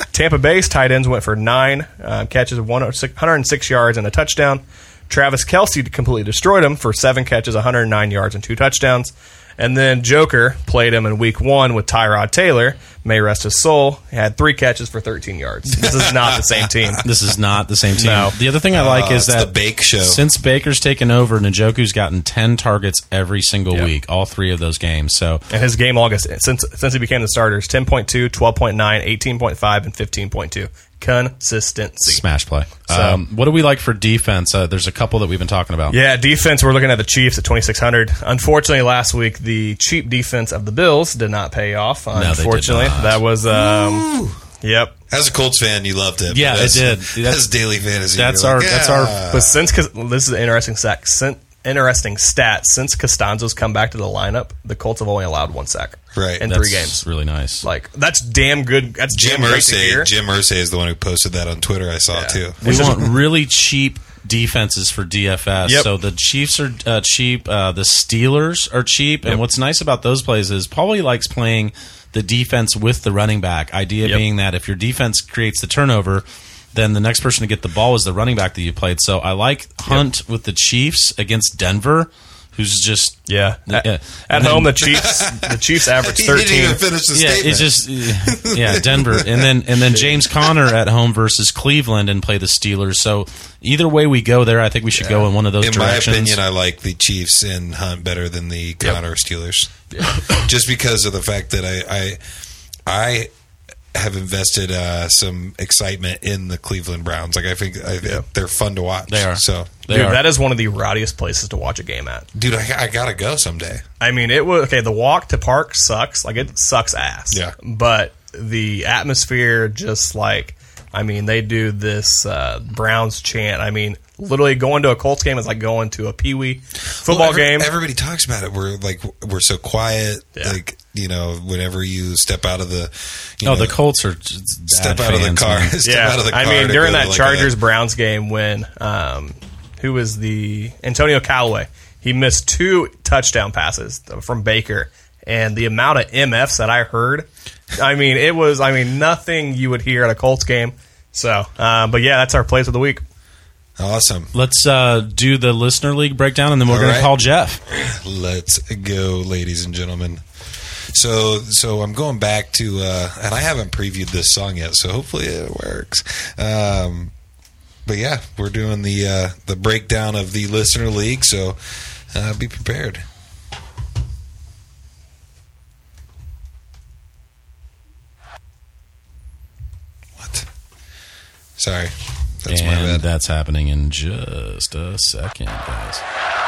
Tampa Bay's tight ends went for nine uh, catches of 106 106 yards and a touchdown. Travis Kelce completely destroyed him for seven catches, 109 yards, and two touchdowns. And then Joker played him in week one with Tyrod Taylor. May rest his soul. He had three catches for 13 yards. This is not the same team. This is not the same team. No. The other thing I like Uh, is it's that the Bake Show. Since Baker's taken over, Njoku's gotten ten targets every single Yep. week, all three of those games. So And his game log is since since he became the starters 10.2, 12.9, 18.5, and 15.2. Consistency. smash play. So- Um, what do we like for defense? Uh, there's a couple that we've been talking about. Yeah, defense. We're looking at the Chiefs at 2,600. Unfortunately, last week the cheap defense of the Bills did not pay off. they did Unfortunately, not. That was um, yep. As a Colts fan, you loved it. Yeah, but it did. As That's- daily fantasy, that's our- like, that's yeah. our- But since this is an interesting sack, sin- interesting stat. Since Castonzo's come back to the lineup, the Colts have only allowed one sack Right. in That's three games. really nice. Like that's damn good. That's Jim damn great to hear. Irsay. Jim Irsay is the one who posted that on Twitter. I saw Yeah. it too. we want really cheap defenses for DFS. Yep. So the Chiefs are uh, cheap. Uh, the Steelers are cheap. And what's nice about those plays is Paulie likes playing the defense with the running back. Idea Yep. being that if your defense creates the turnover, then the next person to get the ball is the running back that you played. So I like Hunt with the Chiefs against Denver, who's just Yeah. At, Yeah. at home, then- the Chiefs the Chiefs average He didn't thirteen. even finish the yeah, statement. it's just yeah, Denver, and then and then James Conner at home versus Cleveland and play the Steelers. So either way we go there, I think we should go in one of those in directions. my opinion, I like the Chiefs and Hunt better than the Conner Steelers, just because of the fact that I I, I have invested uh, some excitement in the Cleveland Browns. Like I think I, they're fun to watch. They are. So, They Dude, are. that is one of the rowdiest places to watch a game at. dude, I, I gotta go someday. I mean, it was okay. The walk to park sucks. Like it sucks ass. Yeah. But the atmosphere, just like, I mean, they do this uh, Browns chant. I mean, literally going to a Colts game is like going to a Pee Wee football Well, every- game. Everybody talks about it. We're like we're so quiet. Yeah. Like you know, whenever you step out of the, you oh, know, the Colts are just bad step out of the fans, car. step yeah, out of the car. I mean, during that like, Chargers a- Browns game when um, who was the Antonio Callaway? He missed two touchdown passes from Baker, and the amount of MFs that I heard, I mean, it was, I mean, nothing you would hear at a Colts game. So, um, but yeah, that's our plays of the week. awesome. Let's uh, do the listener league breakdown, and then we're All going to call Jeff. Let's go, ladies and gentlemen. So so I'm going back to uh, and I haven't previewed this song yet, so hopefully it works. Um, but yeah, we're doing the uh, the breakdown of the listener league, so uh, be prepared. What? Sorry, that's and my bad. That's happening in just a second, guys.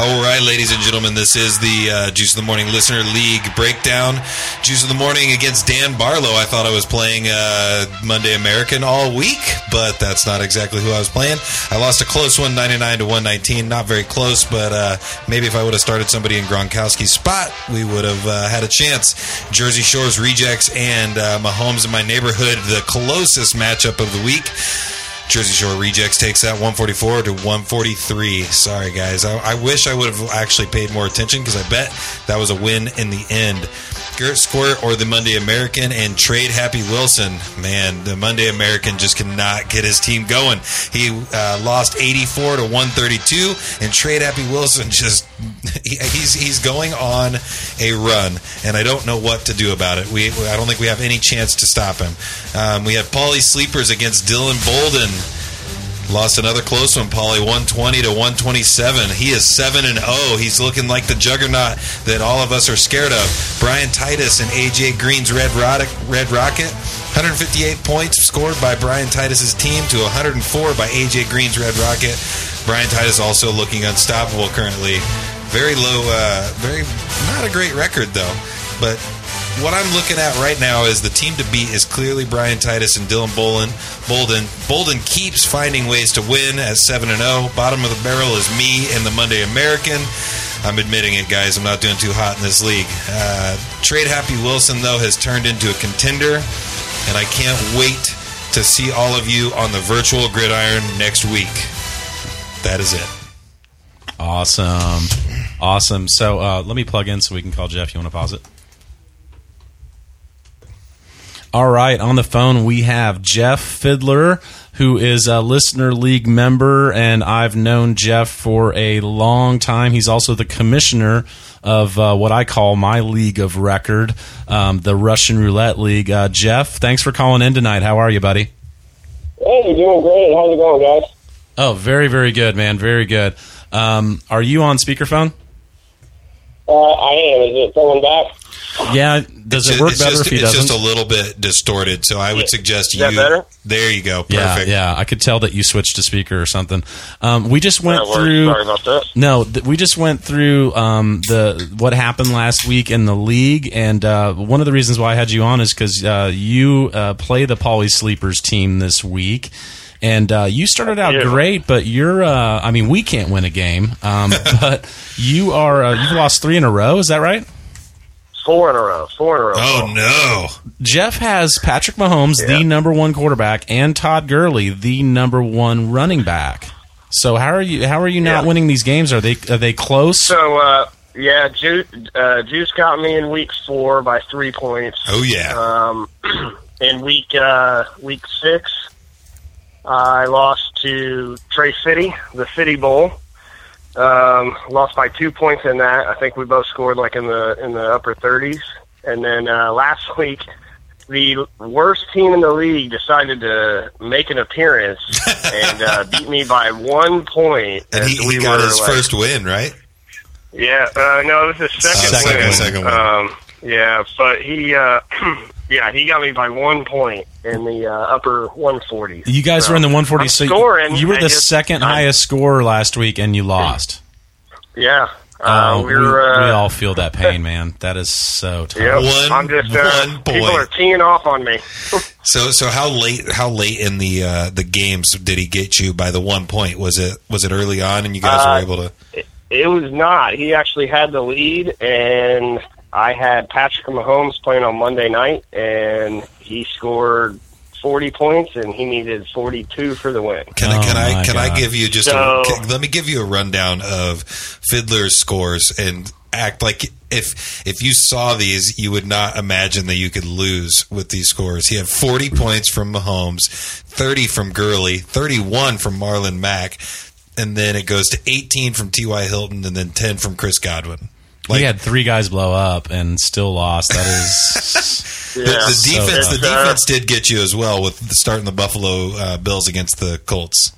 All right, ladies and gentlemen, this is the uh, Juice of the Morning Listener League breakdown. Juice of the Morning against Dan Barlow. I thought I was playing uh, Monday American all week, but that's not exactly who I was playing. I lost a close one, 99 to 119. Not very close, but uh, maybe if I would have started somebody in Gronkowski's spot, we would have uh, had a chance. Jersey Shores rejects and uh, Mahomes in my neighborhood, the closest matchup of the week. Jersey Shore Rejects takes that 144 to 143. Sorry, guys. I, I wish I would have actually paid more attention because I bet that was a win in the end. Gert Squirt or the Monday American and Trade Happy Wilson. Man, the Monday American just cannot get his team going. He uh, lost 84 to 132, and Trade Happy Wilson just he, he's he's going on a run, and I don't know what to do about it. We I don't think we have any chance to stop him. Um, we had Paulie Sleepers against Dylan Bolden. Lost another close one, Paulie, 120 to 127. He is 7 and 0. He's looking like the juggernaut that all of us are scared of. Brian Titus and AJ Green's Red, Rod- Red Rocket. 158 points scored by Brian Titus's team to 104 by AJ Green's Red Rocket. Brian Titus also looking unstoppable currently. Very low, uh, very not a great record though. But what I'm looking at right now is the team to beat is clearly Brian Titus and Dylan Bolin. Bolden. Bolden keeps finding ways to win at 7 and 0. Bottom of the barrel is me and the Monday American. I'm admitting it, guys. I'm not doing too hot in this league. Uh, Trade Happy Wilson, though, has turned into a contender, and I can't wait to see all of you on the virtual gridiron next week. That is it. Awesome. Awesome. So uh, let me plug in so we can call Jeff. You want to pause it? All right. On the phone, we have Jeff Fiddler, who is a Listener League member, and I've known Jeff for a long time. He's also the commissioner of uh, what I call my league of record, um, the Russian Roulette League. Uh, Jeff, thanks for calling in tonight. How are you, buddy? Hey, you're doing great. How's it going, guys? Oh, very, very good, man. Very good. Um, are you on speakerphone? Uh, I am. Is it going back? Yeah. Does it work it's better just, if he it's doesn't? just a little bit distorted, so I would suggest Is that you. better? There you go. yeah, Perfect. yeah. I could tell that you switched to speaker or something. Um, we just went That through. Sorry about that. No, th- we just went through um, the what happened last week in the league, and uh, one of the reasons why I had you on is because uh, you uh, play the Paulie Sleepers team this week. And uh, you started out Yeah. great, but you're, uh, I mean, we can't win a game. Um, but you are, uh, you've lost three in a row. Is that right? Four in a row. Four in a row. Oh no! Jeff has Patrick Mahomes, the number one quarterback, and Todd Gurley, the number one running back. So how are you? How are you not Yeah. winning these games? Are they are they close? So, uh, yeah, Juice, uh, Juice got me in week four by three points. Oh yeah. Um, in week uh, week six, I lost to Trey City, the City Bowl. Um, lost by two points in that. I think we both scored like in the in the upper thirties. And then uh, last week, the worst team in the league decided to make an appearance and uh, beat me by one point. and he, as he we got his like- first win, right? yeah, uh, no, it was his second, Second win, second win. Um, yeah, but he, uh, yeah, he got me by one point in the uh, upper 140s. you guys were in the 140. I'm So scoring, you were I the just- second I'm- highest scorer last week, and you lost. Yeah, uh, Oh, we we. Uh, we all feel that pain, man. That is so tough. Yep, One- I'm just. Uh, one people are teeing off on me. So so how late how late in the uh, the games did he get you by the one point? Was it was it early on and you guys Uh, were able to? It was not. He actually had the lead, and I had Patrick Mahomes playing on Monday night, and he scored 40 points, and he needed 42 for the win. Can I Oh, can I my can I give you just So- a, can- let me give you a rundown of Fiddler's scores and act like if if you saw these you would not imagine that you could lose with these scores. He had 40 points from Mahomes, 30 from Gurley, 31 from Marlon Mack, and then it goes to 18 from T.Y. Hilton and then 10 from Chris Godwin. He had three guys blow up and still lost. That is The, the So defense, the defense did get you as well with starting the Buffalo uh, Bills against the Colts.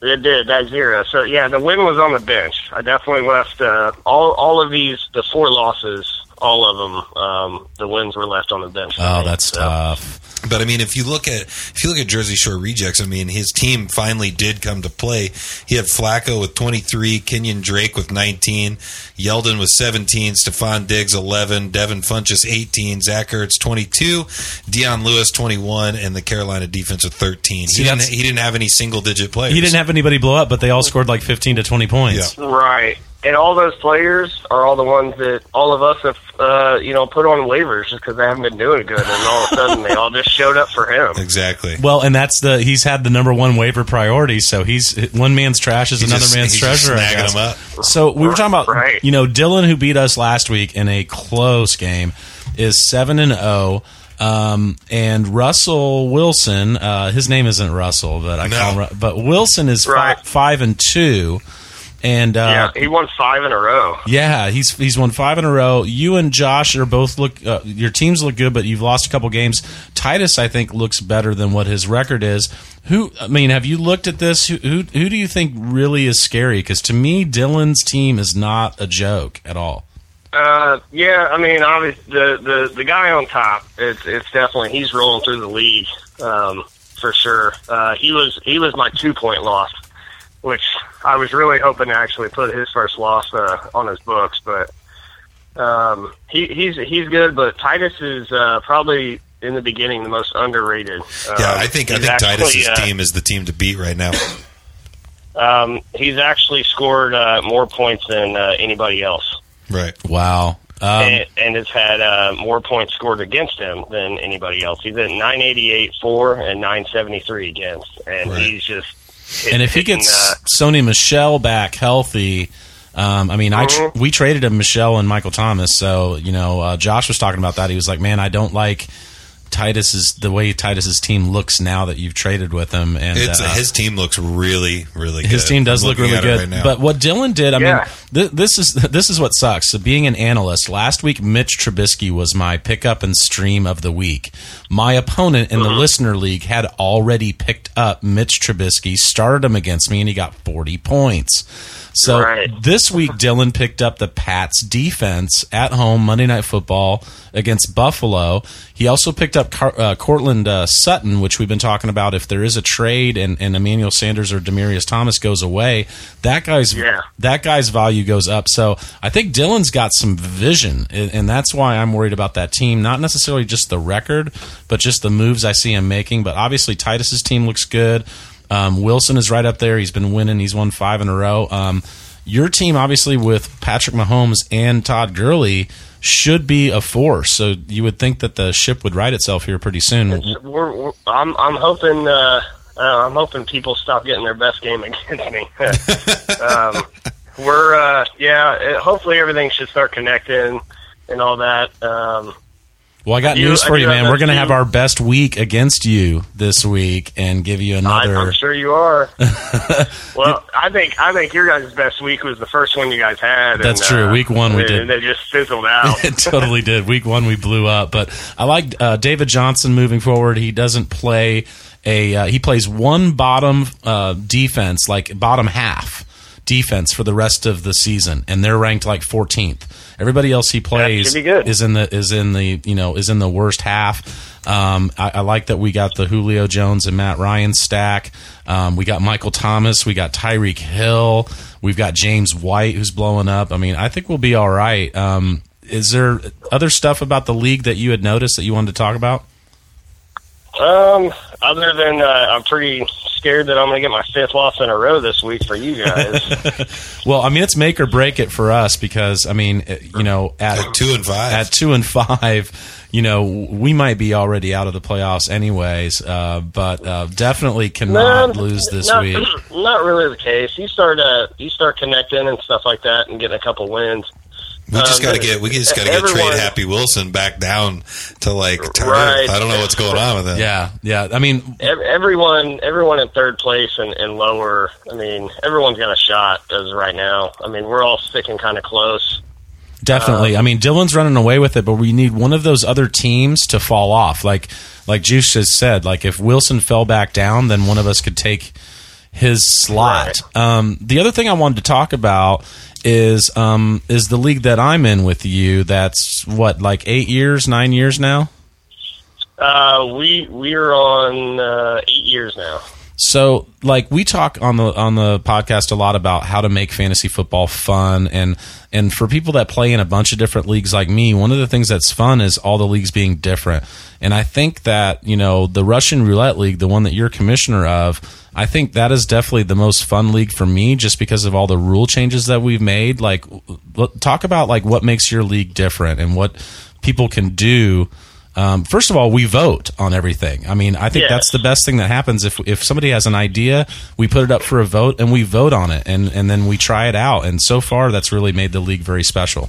It did that zero. So yeah, the win was on the bench. I definitely left uh, all all of these the four losses. All of them, um, the wins were left on the bench. Oh, me. that's So, tough. But I mean, if you look at if you look at Jersey Shore rejects, I mean, his team finally did come to play. He had Flacco with 23, Kenyon Drake with 19, Yeldon with 17, Stefon Diggs 11, Devin Funchess 18, Zach Ertz 22, Dion Lewis 21, and the Carolina defense with 13. See, he didn't he didn't have any single digit players. He didn't have anybody blow up, but they all scored like 15 to 20 points. Right. And all those players are all the ones that all of us have, uh, you know, put on waivers just because they haven't been doing good, and all of a sudden they all just showed up for him. exactly. Well, and that's the he's had the number one waiver priority, so he's one man's trash is He's another just- man's he's just treasure. I snagging guess. them up. So we were talking about Right. you know Dylan who beat us last week in a close game is seven and zero. Um, and Russell Wilson, uh, his name isn't Russell, but I No. call him, Ru- but Wilson is Right. five, five and two, and uh, yeah, he won five in a row. yeah, he's he's won five in a row. You and Josh are both look. Uh, your teams look good, but you've lost a couple games. Titus, I think, looks better than what his record is. Who? I mean, have you looked at this? Who? Who, who do you think really is scary? Because to me, Dylan's team is not a joke at all. Uh, yeah, I mean, obviously the the the guy on top, it's it's definitely he's rolling through the league, um, for sure. Uh, he was he was my two point loss, which I was really hoping to actually put his first loss uh, on his books, but um, he he's he's good. But Titus is uh, probably in the beginning the most underrated. Yeah, Um, I think I think actually, Titus's uh, team is the team to beat right now. Um, he's actually scored uh, more points than uh, anybody else. Right. Wow. Um, and, and has had uh, more points scored against him than anybody else. He's at 988 for and 973 against, and Right. he's just. Hit- and if he gets uh, Sony Michel back healthy, um, I mean, I tr- Mhm. we traded him Michel and Michael Thomas. So you know, uh, Josh was talking about that. He was like, "Man, I don't like Titus's the way Titus's team looks now that you've traded with him." And It's uh, his team looks really really good. his team does look really good. right now. but what Dylan did, I Yeah. mean, th- this is this is what sucks. So being an analyst, last week Mitch Trubisky was my pickup and stream of the week. My opponent in the Uh-huh. listener league had already picked up Mitch Trubisky, started him against me, and he got forty points. So Right. this week, Dylan picked up the Pats defense at home Monday Night Football against Buffalo. He also picked up Car- uh, Courtland uh, Sutton, which we've been talking about. If there is a trade and, and Emmanuel Sanders or Demaryius Thomas goes away, that guy's Yeah. that guy's value goes up. So I think Dylan's got some vision, and, and that's why I'm worried about that team. Not necessarily just the record, but just the moves I see him making. But obviously, Titus's team looks good. Um, Wilson is right up there. He's been winning. He's won five in a row. Um, your team, obviously, with Patrick Mahomes and Todd Gurley, should be a force. So you would think that the ship would right itself here pretty soon. we're, we're, I'm I'm hoping uh, uh, I'm hoping people stop getting their best game against me. um, we're uh, yeah. It, hopefully everything should start connecting and all that. Um, Well, I got do- news for you, man. We're going to have our best week against you this week and give you another. I'm sure you are. well, I think I think your guys' best week was the first one you guys had. That's and, true. uh, Week one we did. and did. They just fizzled out. it totally did. Week one, we blew up. But I like uh, David Johnson moving forward. He doesn't play a. Uh, he plays one bottom uh, defense, like bottom half defense for the rest of the season, and they're ranked like 14th. Everybody else he plays should be good. is in the is in the you know is in the worst half. Um, I, I like that we got the Julio Jones and Matt Ryan stack. Um, we got Michael Thomas. We got Tyreek Hill. We've got James White who's blowing up. I mean, I think we'll be all right. Um, is there other stuff about the league that you had noticed that you wanted to talk about? Um, other than uh, I'm pretty scared that I'm going to get my fifth loss in a row this week for you guys. Well, I mean, it's make or break it for us because I mean, uh, you know, at, At two and five. at two and five, you know, we might be already out of the playoffs anyways. Uh, but uh, definitely cannot No, lose this not, week. Not really the case. You start uh, you start connecting and stuff like that, and getting a couple wins. We just um, got to get we just got to get everyone- trade Happy Wilson back down to like to Right. I don't know what's going on with him. Yeah, yeah. I mean, Everyone, everyone in third place and, and lower. I mean, everyone's got a shot as right now. I mean, we're all sticking kind of close. Definitely. I mean, Dylan's running away with it, but we need one of those other teams to fall off. Like, like Juice has said, like if Wilson fell back down, then one of us could take his slot. Um, the other thing I wanted to talk about is um, is the league that I'm in with you. That's what like eight years, nine years now. Uh, we we're on uh, eight years now. So, like we talk on the on the podcast a lot about how to make fantasy football fun, and and for people that play in a bunch of different leagues like me, one of the things that's fun is all the leagues being different. And I think that you know the Russian Roulette League, the one that you're commissioner of, I think that is definitely the most fun league for me, just because of all the rule changes that we've made. Like, talk about like what makes your league different and what people can do. Um, first of all, we vote on everything. I mean, I think Yes. that's the best thing that happens. If if somebody has an idea, we put it up for a vote and we vote on it, and and then we try it out. And so far, that's really made the league very special.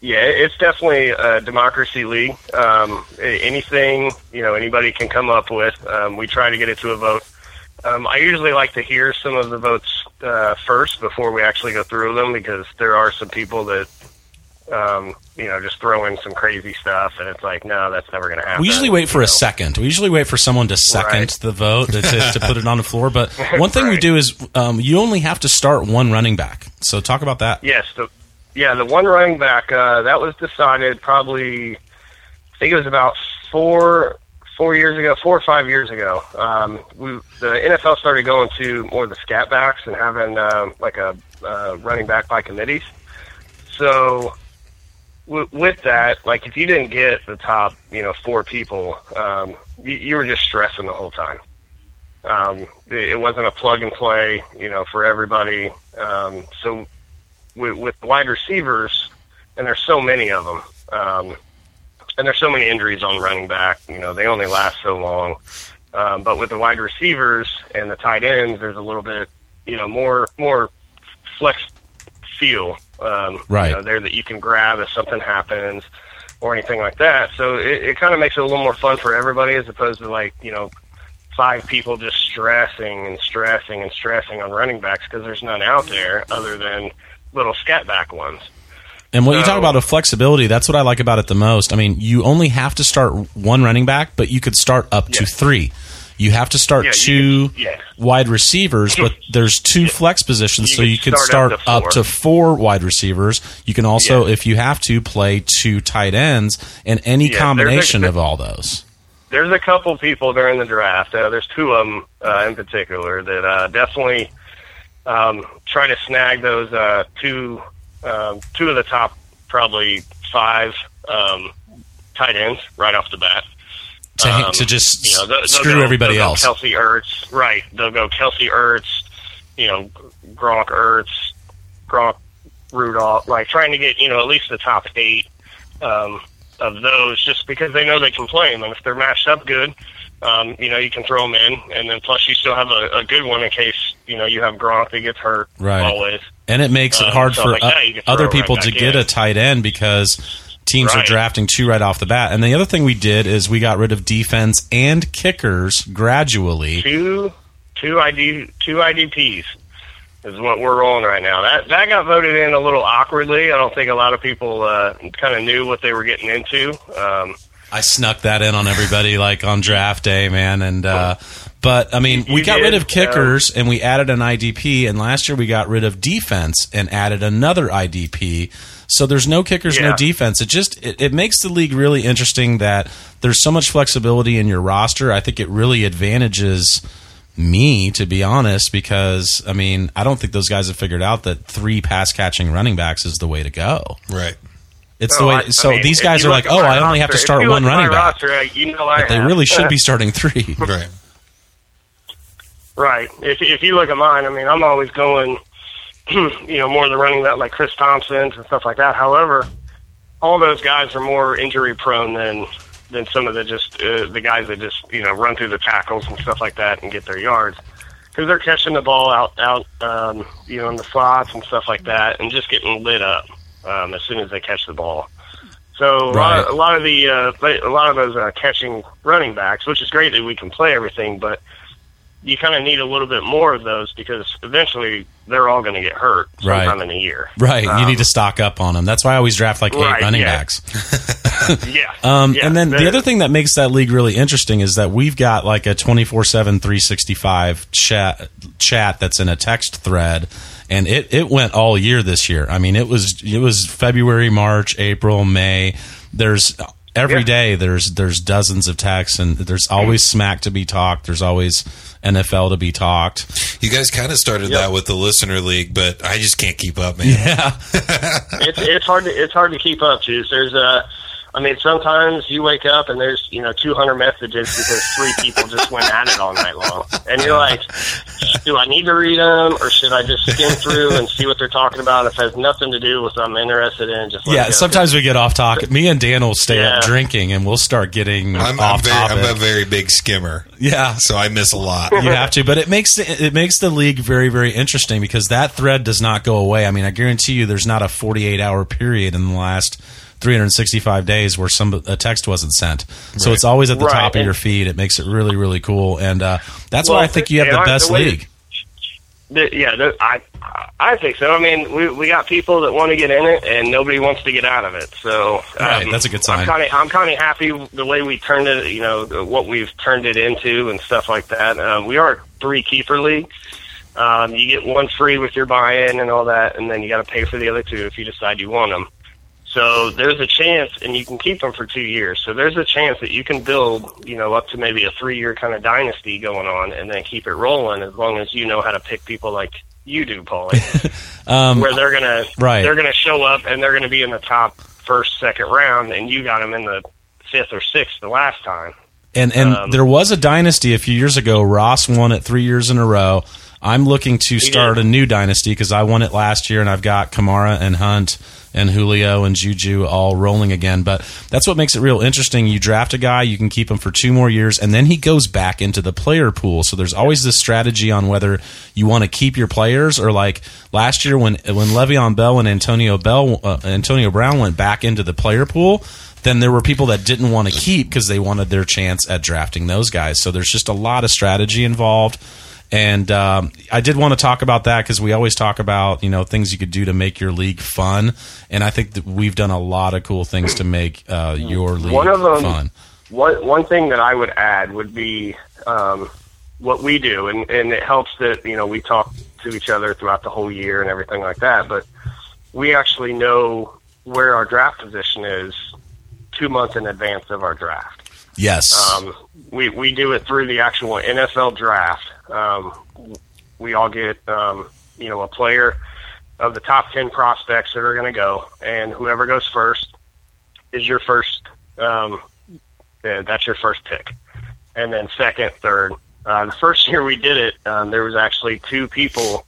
Yeah, it's definitely a democracy league. Um, anything you know anybody can come up with, um, we try to get it to a vote. Um, I usually like to hear some of the votes uh, first before we actually go through them because there are some people that um, you know just throw in some crazy stuff, and it's like, no, that's never going to happen. We usually wait for you a second. We usually wait for someone to second Right. the vote to, to, to put it on the floor. But one thing we do is um, you only have to start one running back. So talk about that. Yes, the, yeah, the one running back uh, that was decided probably. I think it was about four four years ago, four or five years ago. Um, we the NFL started going to more of the scat backs and having um, like a uh, running back by committees. So with that, like if you didn't get the top, you know, four people, um, you, you were just stressing the whole time. Um, it, wasn't a plug and play, you know, for everybody. Um, so with, with wide receivers, and there's so many of them, um, and there's so many injuries on running back. You know, they only last so long. Um, but with the wide receivers and the tight ends, there's a little bit, you know, more more flex feel. Um, Right. You know, there that you can grab if something happens or anything like that. So it, it kind of makes it a little more fun for everybody as opposed to like you know five people just stressing and stressing and stressing on running backs because there's none out there other than little scat back ones. And when you talk about a flexibility, that's what I like about it the most. I mean, you only have to start one running back, but you could start up to three. You have to start Yeah, two yeah. wide receivers, but there's two flex positions, You so you can start start, up to up four. to four wide receivers. You can also, Yeah. if you have to, play two tight ends and any Yeah, there's combination of all those. There's a couple people during the draft. Uh, there's two of them uh, in particular that uh, definitely um, try to snag those uh, two um, two of the top probably five um, tight ends right off the bat. To, Um, to just you know, they'll- they'll screw go- everybody else. Kelce Ertz, right? They'll go Kelce Ertz, you know, Gronk Ertz, Gronk Rudolph, like trying to get you know at least the top eight um, of those, just because they know they can play them, and if they're matched up good, um, you know, you can throw them in, and then plus you still have a, a good one in case you know you have Gronk that gets hurt Right. always. And it makes it Um, hard so for like, yeah, you can throw other it right people to get in. a tight end because teams are drafting two right off the bat. And the other thing we did is we got rid of defense and kickers gradually. two two ID two IDPs is what we're rolling right now. That that got voted in a little awkwardly. I don't think a lot of people uh, kind of knew what they were getting into. Um, I snuck that in on everybody like on draft day, man. And uh, but I mean, You- we you got rid of kickers and we added an IDP. And last year we got rid of defense and added another IDP. So there's no kickers, no defense. It just it, it makes the league really interesting that there's so much flexibility in your roster. I think it really advantages me to be honest because I mean I don't think those guys have figured out that three pass catching running backs is the way to go. Right. It's no, the way. I- I so mean, these guys are like, oh, I only have to start one running back. roster, uh, you know I But they really should be starting three. Right. Right. If if you look at mine, I mean, I'm always going, you know, more the running that like Chris Thompson's and stuff like that. However, all those guys are more injury prone than than some of the just uh, the guys that just you know run through the tackles and stuff like that and get their yards because they're catching the ball out out um, you know in the slots and stuff like that and just getting lit up um, as soon as they catch the ball. So a, lot Right. of, a lot of the uh, a lot of those uh, catching running backs, which is great that we can play everything, but you kind of need a little bit more of those because eventually they're all going to get hurt Right. sometime in a year. Right. you Um, need to stock up on them. That's why I always draft like eight right, running yeah. backs. Yeah. Um, Yeah, and then the other thing that makes that league really interesting is that we've got like a 24 7, 365 chat, chat that's in a text thread. And it, it went all year this year. I mean, it was it was February, March, April, May. There's every Yeah. day there's there's dozens of texts, and there's always mm. smack to be talked. There's always NFL to be talked. You guys kind of started Yep. that with the listener league, but I just can't keep up, man. Yeah, it's it's hard to it's hard to keep up to. There's a, I mean, sometimes you wake up and there's you know 200 messages because three people just went at it all night long, and you're like, do I need to read them or should I just skim through and see what they're talking about? If it has nothing to do with what I'm interested in, just yeah. Sometimes we get off topic. Me and Dan will stay up drinking, and we'll start getting I'm, I'm, off very, topic. I'm a very big skimmer, yeah, so I miss a lot. you have to but it makes the, it makes the league very very interesting because that thread does not go away i mean i guarantee you there's not a 48 hour period in the last 365 days where some a text wasn't sent so it's always at the Right, top of and- your feed it makes it really really cool and uh, that's why i think you have the best the way- league The- yeah, the, I I think so. I mean, we we got people that want to get in it, and nobody wants to get out of it. So, Right, um, that's a good sign. I'm kind of I'm kind of happy the way we turned it. You know, what we've turned it into and stuff like that. Um, we are a three keeper league. Um, you get one free with your buy-in and all that, and then you got to pay for the other two if you decide you want them. So there's a chance, and you can keep them for two years. So there's a chance that you can build, you know, up to maybe a three-year kind of dynasty going on, and then keep it rolling as long as you know how to pick people like you do, Paulie, um, where they're gonna Right. they're gonna show up and they're gonna be in the top first, second round, and you got them in the fifth or sixth the last time. And and Um, there was a dynasty a few years ago. Ross won it three years in a row. I'm looking to start a new dynasty because I won it last year, and I've got Kamara and Hunt and Julio and Juju all rolling again. But that's what makes it real interesting. You draft a guy, you can keep him for two more years, and then he goes back into the player pool. So there's always this strategy on whether you want to keep your players or like last year when when Le'Veon Bell and Antonio Bell uh, Antonio Brown went back into the player pool then there were people that didn't want to keep because they wanted their chance at drafting those guys. So there's just a lot of strategy involved. And um, I did want to talk about that because we always talk about you know things you could do to make your league fun, and I think that we've done a lot of cool things to make uh, your league One of them- fun. One one thing that I would add would be um, what we do, and, and it helps that you know we talk to each other throughout the whole year and everything like that. But we actually know where our draft position is two months in advance of our draft. Yes, Um, we we do it through the actual NFL draft. Um, we all get um, you know a player of the top ten prospects that are going to go, and whoever goes first is your first. Um, uh, that's your first pick, and then second, third. Uh, the first year we did it, um, there was actually two people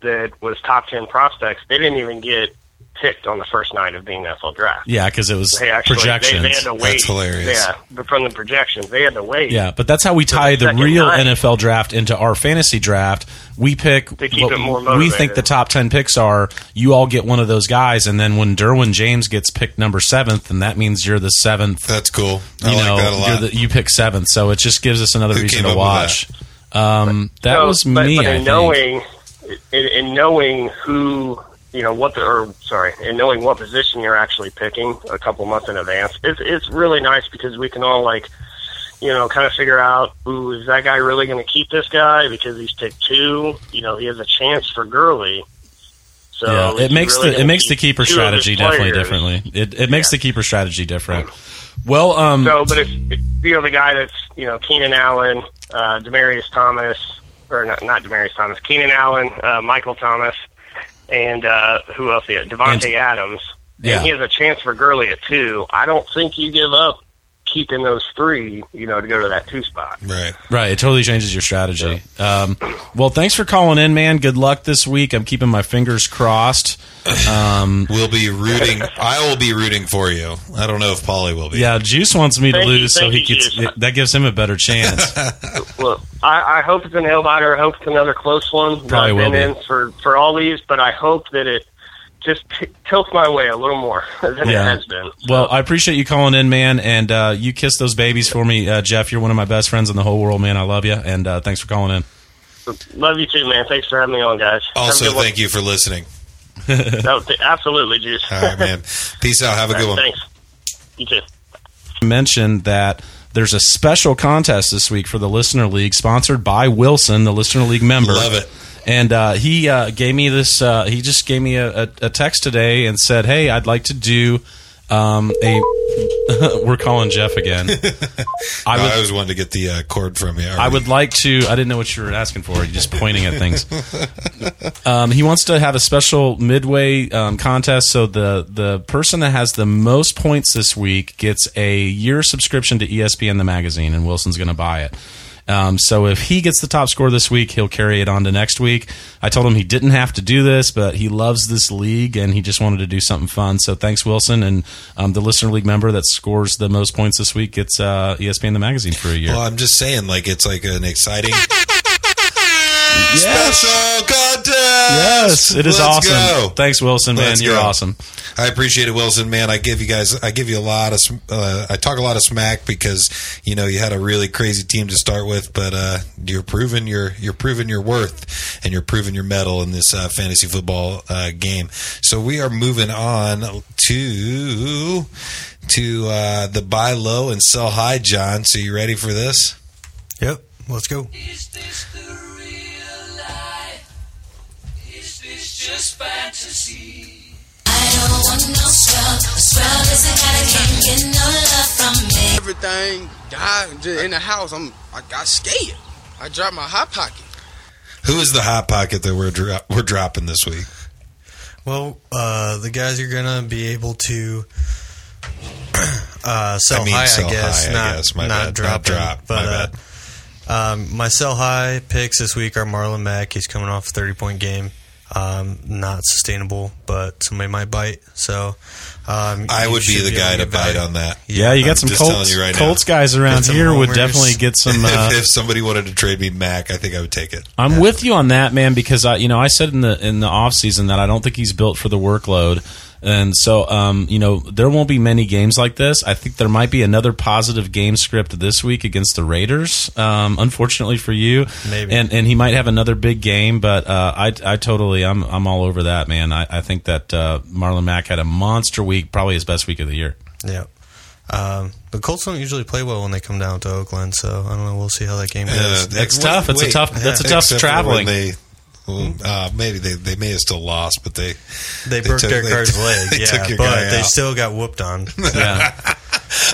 that was top ten prospects. They didn't even get picked on the first night of the NFL draft. yeah, because it was They actually projections. they had to wait. That's hilarious. Yeah, but from the projections, they had to wait. Yeah, but that's how we tie the the real night- NFL draft into our fantasy draft. We pick To keep what it more we think the top ten picks are. You all get one of those guys, and then when Derwin James gets picked number seventh, and that means you're the seventh. That's cool. I You like know, that a lot. you're the, you pick seventh, so it just gives us another Who reason to up with watch. Um, that So, was me. But I in think. knowing, in, in knowing who you know what the or sorry, and knowing what position you're actually picking a couple months in advance, it's it's really nice because we can all like. You know, kind of figure out, ooh, is that guy really going to keep this guy because he's picked two? You know, he has a chance for Gurley. So yeah, it makes really the it makes the keeper two of his strategy definitely differently. It it makes the keeper strategy different. Well, um, So, but if, if you know the guy that's you know Keenan Allen, uh, Demaryius Thomas, or not, not Demaryius Thomas, Keenan Allen, uh, Michael Thomas, and uh, who else? Yeah, Davante And- Adams. Yeah. And he has a chance for Gurley at two. I don't think you give up keeping those three, you know, to go to that two spot. right. Right, it totally changes your strategy. Um, well, thanks for calling in, man. Good luck this week. I'm keeping my fingers crossed. Um, We'll be rooting. I will be rooting for you. I don't know if Paulie will be. yeah, Juice wants me to Thank you, lose, so he you, gets Juice. that gives him a better chance. Well, I, I hope it's an nail biter. I hope it's another close one. Probably I've will been be. in for for all these, but I hope that it just t- tilts my way a little more than Yeah. it has been. well, I appreciate you calling in, man, and uh, you kiss those babies for me, uh, Jeff. You're one of my best friends in the whole world, man. I love you, and uh, thanks for calling in. Love you too, man. Thanks for having me on, guys. Also, thank you for listening. No, th- absolutely, Juice. All right, man. Peace out. Have a good one. Thanks. You too. mention that there's a special contest this week for the Listener League, sponsored by Wilson, the Listener League member. Love it. And uh, he uh, gave me this. Uh, he just gave me a, a, a text today and said, "Hey, I'd like to do um, a." we're calling Jeff again. I I, would, always wanted to get the uh, cord from you. I would like to. I didn't know what you were asking for. You're just pointing at things. Um, he wants to have a special midway um, contest. So the the person that has the most points this week gets a year subscription to ESPN the magazine, and Wilson's going to buy it. Um, so if he gets the top score this week, he'll carry it on to next week. I told him he didn't have to do this, but he loves this league and he just wanted to do something fun. So thanks, Wilson, and um, the listener league member that scores the most points this week gets uh, ESPN the magazine for a year. Well, I'm just saying, like it's like an exciting special contest. Yes, it is Let's awesome. go. Thanks, Wilson, man. Let's You're go. awesome. I appreciate it, Wilson. Man, I give you guys, I give you a lot of, sm- uh, I talk a lot of smack because you know you had a really crazy team to start with, but uh, you're proving your, you're proving your worth, and you're proving your mettle in this uh, fantasy football uh, game. So we are moving on to to uh, the buy low and sell high, John. So you ready for this? Yep. Let's go. Fantasy? I don't want no scrub. A scrub is a guy that can't get no love from me. Everything died in the house. I'm I got scared. I dropped my hot pocket. Who is the hot pocket that we're dro- we're dropping this week? Well, uh, the guys are gonna be able to uh, sell I mean, high. sell I guess high, I not guess. My not bad. Not drop. drop. But My uh, bad. Um, my sell high picks this week are Marlon Mack. He's coming off a thirty point game. Um, not sustainable, but somebody might bite. So um, I would be the able guy to to bite value. on that. Yeah, you got I'm some Colts, telling you right now. Colts guys around Get some here would definitely get some. Uh, if, if somebody wanted to trade me Mack, I think I would take it. I'm with you on that, man, because I, you know, I said in the in the off season that I don't think he's built for the workload, and so, um, you know, there won't be many games like this. I think there might be another positive game script this week against the Raiders. Um, unfortunately for you, Maybe. and and he might have another big game, but uh, I I totally I'm I'm all over that, man. I, I think that uh, Marlon Mack had a monster week, probably his best week of the year. Yeah. Um, the Colts don't usually play well when they come down to Oakland, so I don't know. We'll see how that game goes. Uh, It's tough. It's a wait. tough- that's a tough Except traveling. when They, well, uh, maybe they, they may have still lost, but they they, they broke took- Derek they- Carr's leg, they yeah, took your but guy they out. still got whooped on. Yeah,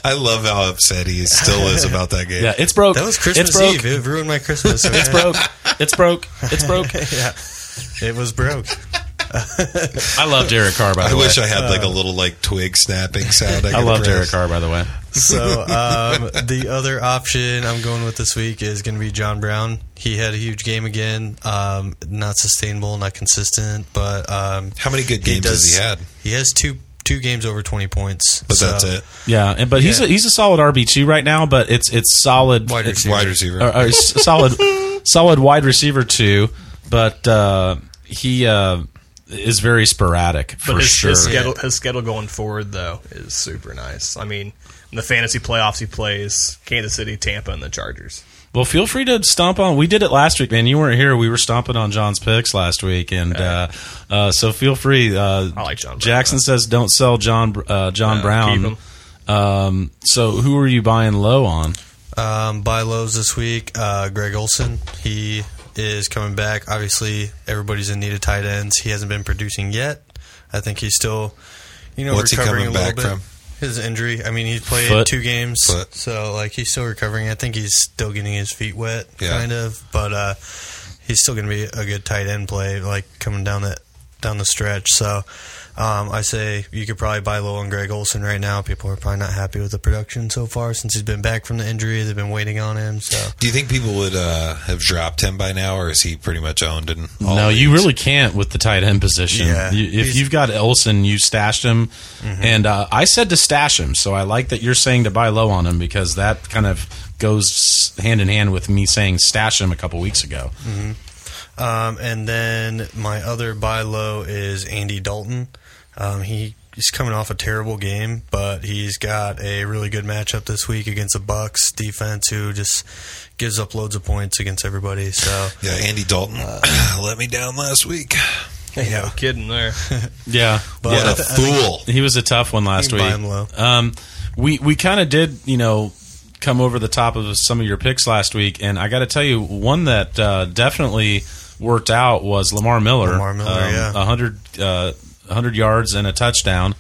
I love how upset he still is about that game. yeah, it's broke. That was Christmas it's broke. Eve. It ruined my Christmas. It's broke. It's broke. It's broke. yeah, it was broke. I love Derek Carr, by I the way. wish I had like a little like twig snapping sound. I, I love press. Derek Carr, by the way. So um, the other option I'm going with this week is going to be John Brown. He had a huge game again. Um, not sustainable, not consistent, but um, How many good games has he had? He has two two games over 20 points. But So- that's it. Yeah, and, but he's Yeah. a, he's a solid RB two right now. But it's it's solid Wide it's- receiver. Wide receiver. or, or solid solid wide receiver two. But uh, he uh, is very sporadic for But his, sure. his schedule, his schedule going forward though is super nice. I mean, in the fantasy playoffs, he plays Kansas City, Tampa, and the Chargers. Well, feel free to stomp on. We did it last week, man. You weren't here. We were stomping on John's picks last week, and uh, uh, so feel free. Uh, I like John Brown, Jackson says, "Don't sell John uh, John No, Brown." keep him. Um, so who are you buying low on? Um, buy lows this week. Uh, Greg Olsen. He is coming back. Obviously, everybody's in need of tight ends. He hasn't been producing yet. I think he's still, you know, What's he recovering coming a little back bit. from? His injury. I mean, he's played Foot. two games, Foot. so like he's still recovering. I think he's still getting his feet wet, Yeah. kind of, but uh, he's still going to be a good tight end play, like coming down that down the stretch. So. Um, I say you could probably buy low on Greg Olsen right now. People are probably not happy with the production so far since he's been back from the injury. They've been waiting on him. So Do you think people would uh, have dropped him by now, or is he pretty much owned in all no, you really can't with the tight end position. Yeah. You, if you've got Olsen, you stashed him, and uh, I said to stash him. So I like that you're saying to buy low on him because that kind of goes hand in hand with me saying stash him a couple weeks ago. Um, and then my other buy low is Andy Dalton. Um, he he's coming off a terrible game, but he's got a really good matchup this week against the Bucs defense, who just gives up loads of points against everybody. So Yeah, Andy Dalton Uh, let me down last week. No kidding there. Yeah, But- yeah. What a fool! He was a tough one last week. him low. Um, we we kind of did, you know, come over the top of some of your picks last week, and I got to tell you, one that uh, definitely worked out was Lamar Miller. Lamar Miller, yeah. a hundred uh, hundred yards and a touchdown.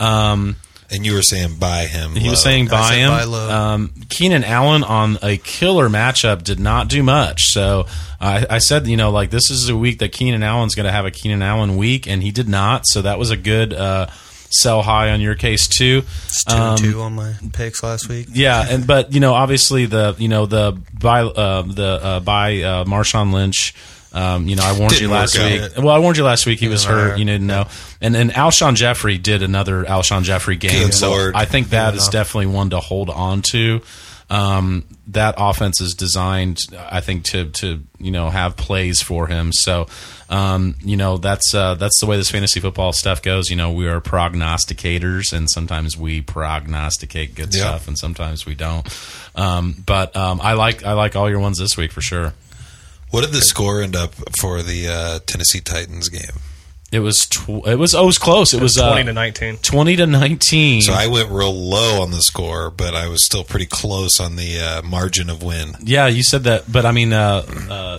Um, And you were saying buy him. he was saying buy him. buy low. Um, Keenan Allen on a killer matchup did not do much. So I, I said, you know, like this is a week that Keenan Allen's going to have a Keenan Allen week, and he did not. So that was a good uh, sell high on your case too. It's two Um, two on my picks last week. Yeah, and but you know, obviously the you know the by uh, the uh, by uh, Marshawn Lynch. Um, you know, I warned Didn't you last week. out. Well, I warned you last week. He was hurt. matter. You didn't know. And then Alshon Jeffery did another Alshon Jeffery game. Good so Lord. I think that is enough. definitely one to hold on to. Um, that offense is designed, I think, to to you know have plays for him. So, um, you know, that's uh, that's the way this fantasy football stuff goes. You know, we are prognosticators, and sometimes we prognosticate good Yeah. stuff, and sometimes we don't. Um, but um, I like I like all your ones this week for sure. What did the score end up for the uh, Tennessee Titans game? It was tw- it was oh, it was close. It was uh, twenty to nineteen. twenty to nineteen. So I went real low on the score, but I was still pretty close on the uh, margin of win. yeah, you said that, but I mean, uh, uh,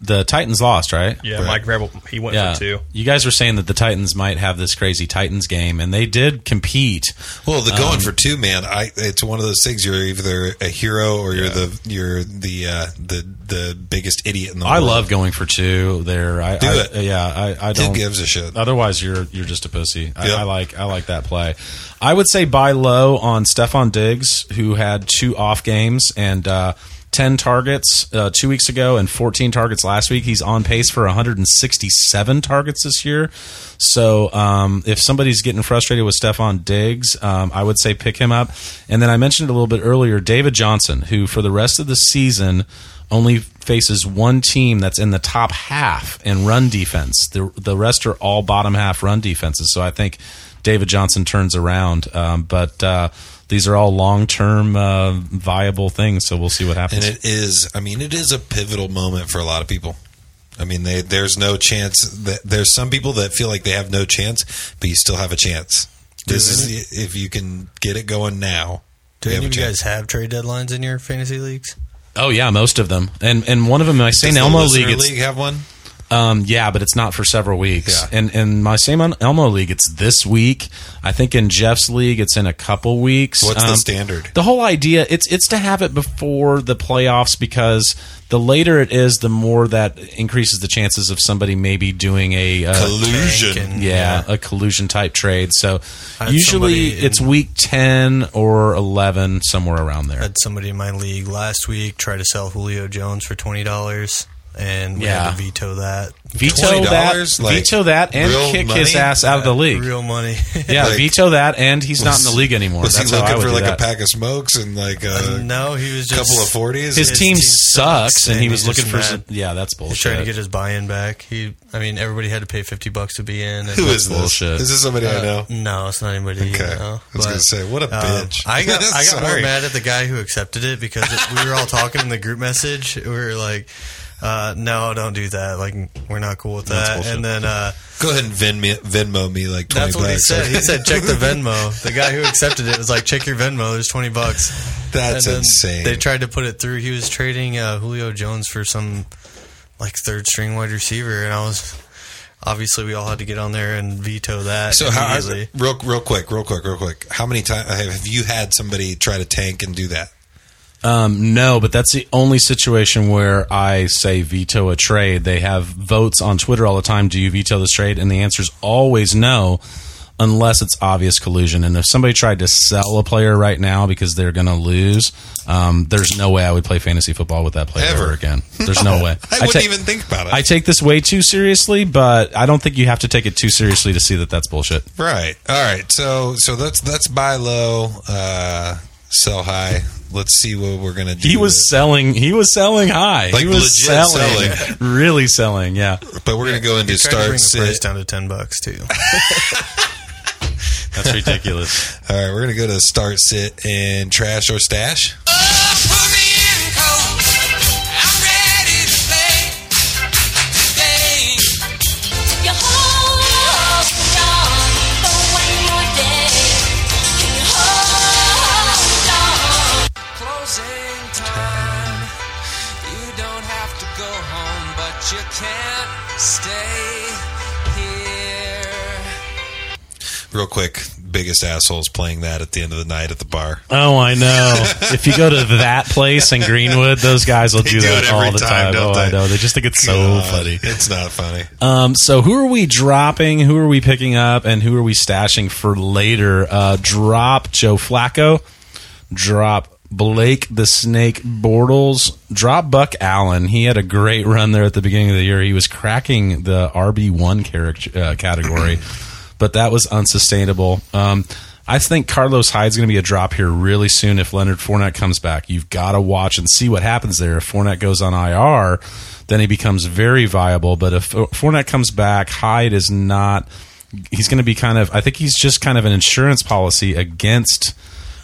the Titans lost, right? Yeah, Right. Mike Vrabel he went Yeah, for two. you guys were saying that the Titans might have this crazy Titans game, and they did compete. Well, the going Um, for two, man, I it's one of those things. You're either a hero or you're the you're the uh, the the biggest idiot in the I world. I love going for two there. I, Do I- it. Yeah, I, I don't. Who gives a shit? Otherwise, you're you're just a pussy. I, Yeah. I like I like that play. I would say buy low on Stefon Diggs, who had two off games and uh, ten targets uh, two weeks ago and fourteen targets last week. He's on pace for 167 targets this year. So um, if somebody's getting frustrated with Stefon Diggs, um, I would say pick him up. And then I mentioned a little bit earlier, David Johnson, who for the rest of the season only faces one team that's in the top half in run defense. The the rest are all bottom half run defenses. So I think David Johnson turns around. Um, but uh, these are all long term uh, viable things. So we'll see what happens. And it is, I mean, it is a pivotal moment for a lot of people. I mean, they, there's no chance that there's some people that feel like they have no chance, but you still have a chance. This is the, if you can get it going now. Do you any of you guys have trade deadlines in your fantasy leagues? oh yeah, most of them. And and one of them, my St. Does the Elmo listener league, it's league have one? Um, yeah, but it's not for several weeks. Yeah. And in my same Elmo league, it's this week. I think in Jeff's league, it's in a couple weeks. What's the Um, standard? The whole idea it's it's to have it before the playoffs because the later it is, the more that increases the chances of somebody maybe doing a uh, Collusion. And- yeah, a collusion type trade. So usually somebody in- it's week ten or eleven, somewhere around there. had somebody in my league last week try to sell Julio Jones for twenty dollars, and we Yeah. had to veto that. Veto that, $20? Like, veto that, and real kick his ass out of the league. Real money. Yeah, Like, veto that, and he's not in the league anymore. Was That's he looking for like that. a pack of smokes and like a no, he was just couple of forties? His, His team, team sucks, sucks, and and he was looking for. mad. Some, yeah, that's He's bullshit. trying to get his buy-in back. He, I mean, everybody had to pay fifty bucks to be in. And Who is this? bullshit. Is this somebody I know? No, it's not anybody. Okay. You know, I was but, gonna say, what a um, bitch. I got I got more mad at the guy who accepted it because we were all talking in the group message. We were like, uh, "No, don't do that. Like, we're not cool with that." And then uh, Go ahead and Venmo, Venmo me like twenty that's what he bucks. said. He said, "Check the Venmo." The guy who accepted it was like, "Check your Venmo. There's twenty bucks." That's insane. They tried to put it through. He was trading uh, Julio Jones for some like third string wide receiver, and I was obviously we all had to get on there and veto that. So how real real quick, real quick, real quick. How many times have you had somebody try to tank and do that? Um, no, but that's the only situation where I say veto a trade. They have votes on Twitter all the time. Do you veto this trade? And the answer is always no, unless it's obvious collusion. And if somebody tried to sell a player right now because they're going to lose, um, there's no way I would play fantasy football with that player Ever. again. There's no way. I wouldn't ta- even think about it. I take this way too seriously, but I don't think you have to take it too seriously to see that that's bullshit. right. All right. So so that's that's buy low, uh, sell high. Let's see what we're gonna do. He was it. selling. He was selling high. Like he was legit selling, really selling. Yeah, but we're gonna go into He tried to start bring the price sit. down to ten bucks too. that's ridiculous. All right, we're gonna go to start sit and trash or stash. Real quick, biggest assholes playing that at the end of the night at the bar. Oh, I know. if you go to that place in Greenwood, those guys will do, do that all the time, time. Oh, I know. They just think it's so God, funny. It's not funny. Um, so who are we dropping? Who are we picking up? And who are we stashing for later? Uh, drop Joe Flacco. Drop Blake the Snake Bortles. Drop Buck Allen. He had a great run there at the beginning of the year. He was cracking the RB one character uh, category, but that was unsustainable. Um, I think Carlos Hyde's going to be a drop here really soon if Leonard Fournette comes back. You've got to watch and see what happens there. If Fournette goes on IR, then he becomes very viable. But if Fournette comes back, Hyde is not. He's going to be kind of. I think he's just kind of an insurance policy against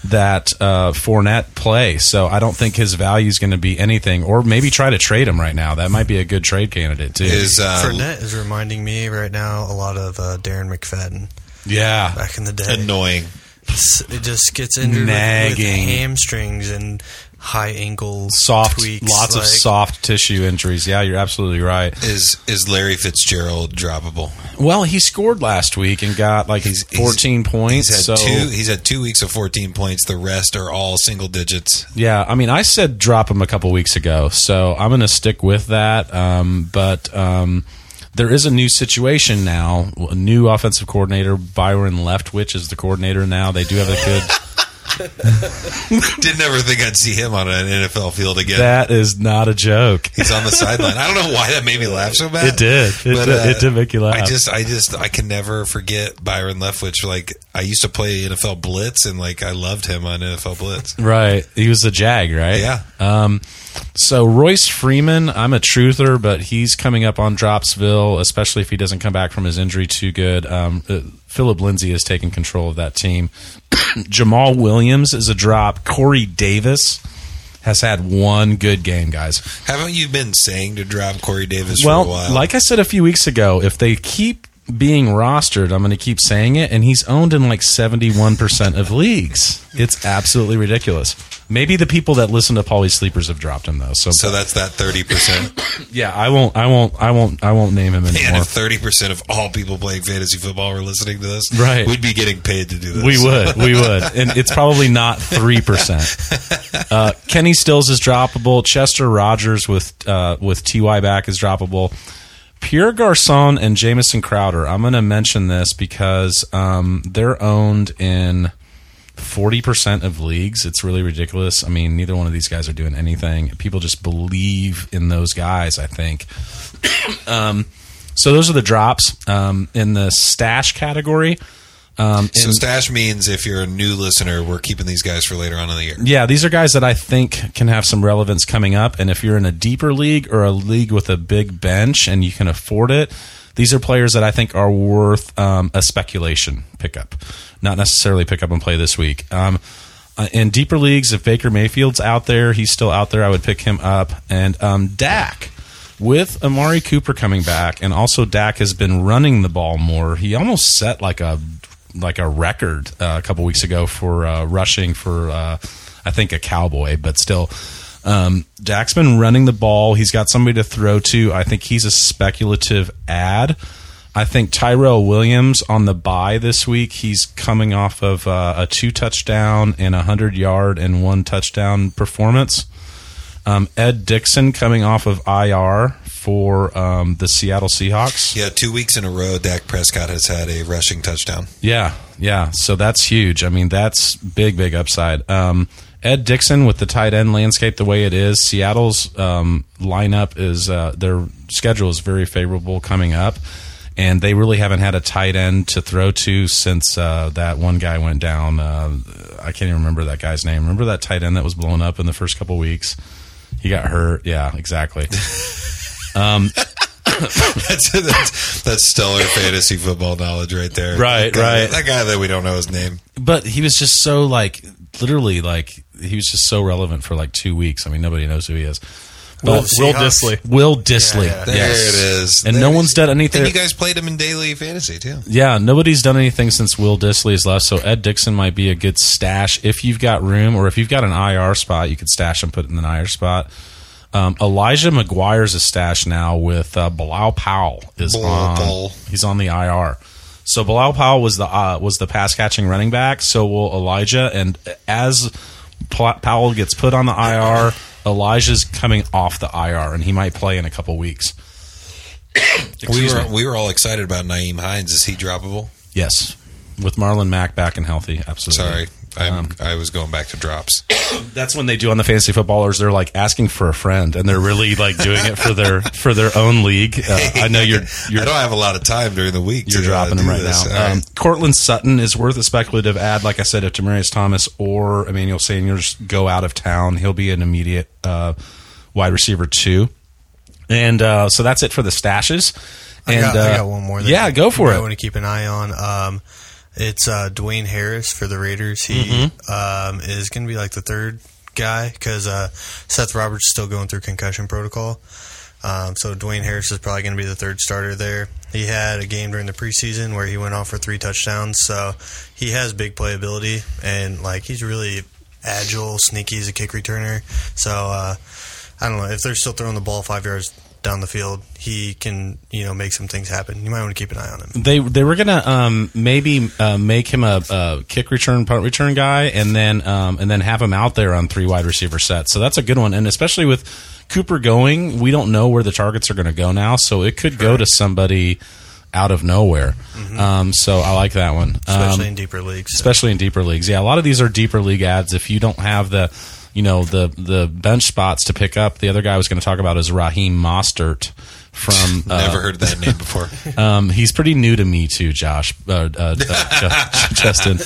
that uh, Fournette play. So I don't think his value is going to be anything. Or maybe try to trade him right now. That might be a good trade candidate too. Is uh, Fournette is reminding me right now a lot of uh, Darren McFadden yeah. back in the day. annoying? It just gets injured with, with Nagging. hamstrings and high ankle Soft, tweaks. lots of soft tissue injuries. Yeah, you're absolutely right. Is is Larry Fitzgerald droppable? Well, he scored last week and got like He's- he's- 14 points. He's so two. He's had two weeks of 14 points. The rest are all single digits. yeah, I mean, I said drop him a couple weeks ago, so I'm going to stick with that. Um, but um, there is a new situation now. A new offensive coordinator, Byron Leftwich, is the coordinator now. They do have a good. Didn't ever think I'd see him on an NFL field again. that is not a joke. He's on the sideline. I don't know why that made me laugh so bad. It did. It did- it did make you laugh. I just, I just, I can never forget Byron Leftwich. Like I used to play NFL Blitz, and like I loved him on NFL Blitz. Right. He was a Jag, right? Yeah. Um, so Royce Freeman, I'm a truther, but he's coming up on Dropsville, especially if he doesn't come back from his injury too good. Um, uh, Phillip Lindsay has taken control of that team. Jamaal Williams is a drop. Corey Davis has had one good game, guys. Haven't you been saying to drop Corey Davis well, for a while? like I said a few weeks ago, if they keep being rostered, I'm going to keep saying it, and he's owned in like 71% of leagues. It's absolutely ridiculous. Maybe the people that listen to Paulie Sleepers have dropped him though. So, so that's that thirty percent. yeah, I won't, I won't, I won't, I won't name him And anymore. if thirty percent of all people playing fantasy football were listening to this, Right. we'd be getting paid to do this. We would, we would, and it's probably not three percent. Uh, Kenny Stills is droppable. Chester Rogers with uh, with Ty back is droppable. Pierre Garcon and Jamison Crowder. I'm going to mention this because um, they're owned in forty percent of leagues. It's really ridiculous. I mean, neither one of these guys are doing anything. People just believe in those guys. I think. um, so those are the drops um, in the stash category. Um, So in- stash means if you're a new listener, we're keeping these guys for later on in the year. yeah, these are guys that I think can have some relevance coming up. And if you're in a deeper league or a league with a big bench and you can afford it, these are players that I think are worth um, a speculation pickup, not necessarily pick up and play this week. Um, uh, in deeper leagues, if Baker Mayfield's out there, he's still out there. I would pick him up. And um, Dak, with Amari Cooper coming back, and also Dak has been running the ball more. He almost set like a like a record uh, a couple weeks ago for uh, rushing for uh, I think a cowboy, but still. Um, Dak's been running the ball. He's got somebody to throw to. I think he's a speculative add. I think Tyrell Williams on the bye this week. He's coming off of uh, a two touchdown and a hundred yard and one touchdown performance. Um, Ed Dickson coming off of IR for um, the Seattle Seahawks. Yeah, two weeks in a row, Dak Prescott has had a rushing touchdown. Yeah, yeah. So that's huge. I mean, that's big, big upside. Um, Ed Dickson with the tight end landscape the way it is, Seattle's um, lineup is uh, their schedule is very favorable coming up, and they really haven't had a tight end to throw to since uh, that one guy went down. Uh, I can't even remember that guy's name. Remember that tight end that was blown up in the first couple weeks? He got hurt. Yeah, exactly. Um, that's, that's that's stellar fantasy football knowledge right there. Right, That guy- right. That guy that we don't know his name. but he was just so like literally like he was just so relevant for like two weeks. I mean, nobody knows who he is. Will, Will? Dissly. Will Dissly, Yeah, yeah. There yes. it is. and There no one's done anything. And you guys played him in daily fantasy too. Yeah, nobody's done anything since Will Dissly has left. So Ed Dickson might be a good stash if you've got room, or if you've got an IR spot, you could stash and put in an IR spot. Um, Elijah McGuire's a stash now with uh, Bilal Powell is Bilal on. Powell. He's on the IR. So Bilal Powell was the uh, was the pass catching running back. So will Elijah. And as Powell gets put on the IR, Elijah's coming off the IR, and he might play in a couple weeks. We were me. we were all excited about Nyheim Hines. Is he droppable? Yes, with Marlon Mack back and healthy. Absolutely. Sorry, Um, I was going back to drops. That's when they do on the fantasy footballers. They're like asking for a friend, and they're really like doing it for their for their own league. Uh, I know you're you're I don't have a lot of time during the week. you're to, uh, dropping them right this. now. Right. Um, Courtland Sutton is worth a speculative add. Like I said, if Demaryius Thomas or Emmanuel Sanders go out of town, he'll be an immediate uh, wide receiver too. And uh, so that's it for the stashes. I, And got, I uh, got one more. Yeah, go for it. I want to keep an eye on. Um, it's uh, Dwayne Harris for the Raiders. He Mm-hmm. um, is going to be like the third guy because uh, Seth Roberts is still going through concussion protocol. Um, so Dwayne Harris is probably going to be the third starter there. He had a game during the preseason where he went off for three touchdowns. So he has big playability and like he's really agile, sneaky as a kick returner. So uh, I don't know if they're still throwing the ball five yards down the field, he can you know make some things happen. You might want to keep an eye on him. They they were gonna um, maybe uh, make him a, a kick return punt return guy, and then um, and then have him out there on three wide receiver sets. So that's a good one, and especially with Cooper going, we don't know where the targets are going to go now, so it could go to somebody out of nowhere. Um, so I like that one, especially Um, in deeper leagues. especially in deeper leagues. Yeah, a lot of these are deeper league ads. If you don't have the, you know, the the bench spots to pick up, the other guy I was going to talk about is Raheem Mostert from. Uh, Never heard that name before. um, he's pretty new to me too, Josh. Uh, uh, uh, Justin.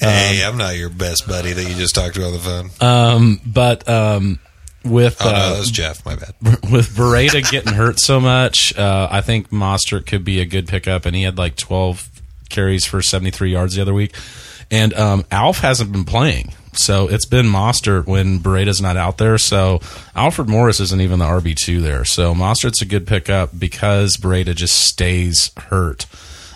hey, I'm not your best buddy that you just talked to on the phone. Um, but um, with oh no, uh, that was Jeff. My bad. with Breida getting hurt so much, uh, I think Mostert could be a good pickup, and he had like 12 carries for 73 yards the other week. And um, Alf hasn't been playing, so it's been Mostert when Breida's not out there. So Alfred Morris isn't even the RB two there. So Mostert's a good pickup because Breida just stays hurt.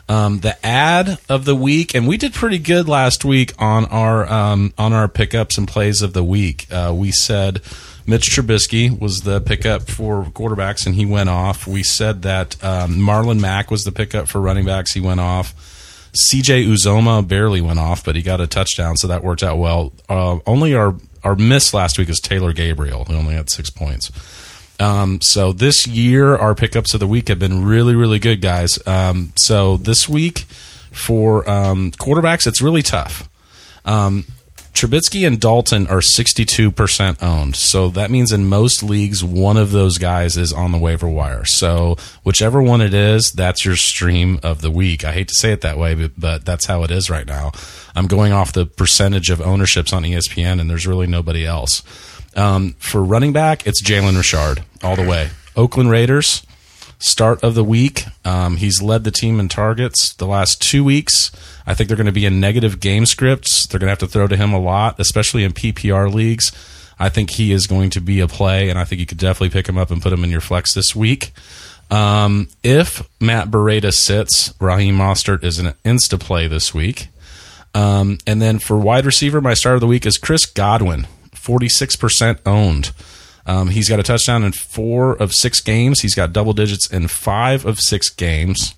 Um, the ad of the week, and we did pretty good last week on our um, on our pickups and plays of the week. Uh, we said Mitch Trubisky was the pickup for quarterbacks, and he went off. We said that um, Marlon Mack was the pickup for running backs. He went off. CJ Uzomah barely went off, but he got a touchdown, so that worked out well. Uh, only our our miss last week is Taylor Gabriel, who only had six points. Um, so this year, our pickups of the week have been really, really good, guys. Um, so this week for um, quarterbacks, it's really tough. Um, Trubisky and Dalton are 62% owned. So that means in most leagues, one of those guys is on the waiver wire. So whichever one it is, that's your stream of the week. I hate to say it that way, but, but that's how it is right now. I'm going off the percentage of ownerships on ESPN, and there's really nobody else. Um, for running back, it's Jalen Richard all the way. Oakland Raiders, start of the week. Um, he's led the team in targets the last two weeks. I think they're going to be in negative game scripts. They're going to have to throw to him a lot, especially in PPR leagues. I think he is going to be a play, and I think you could definitely pick him up and put him in your flex this week. Um, if Matt Breida sits, Raheem Mostert is an insta play this week. Um, and then for wide receiver, my start of the week is Chris Godwin, 46% owned. Um, he's got a touchdown in four of six games. He's got double digits in five of six games.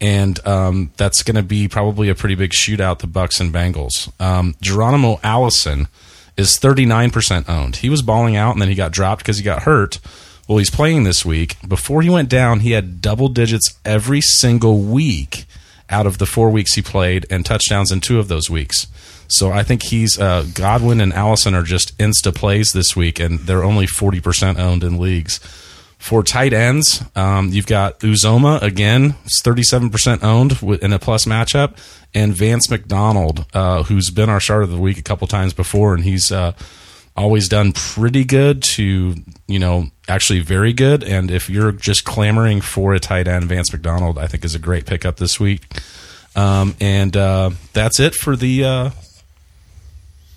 And um, that's going to be probably a pretty big shootout, the Bucs and Bengals. Um, Geronimo Allison is 39% owned. He was balling out and then he got dropped because he got hurt. Well, he's playing this week. Before he went down, he had double digits every single week out of the four weeks he played and touchdowns in two of those weeks. So I think he's uh, Godwin and Allison are just insta plays this week, and they're only 40% owned in leagues. For tight ends, um, you've got Uzomah again, it's 37% owned in a plus matchup, and Vance McDonald, uh, who's been our start of the week a couple times before, and he's uh, always done pretty good to you know actually very good. And if you're just clamoring for a tight end, Vance McDonald, I think is a great pickup this week. Um, and uh, that's it for the uh,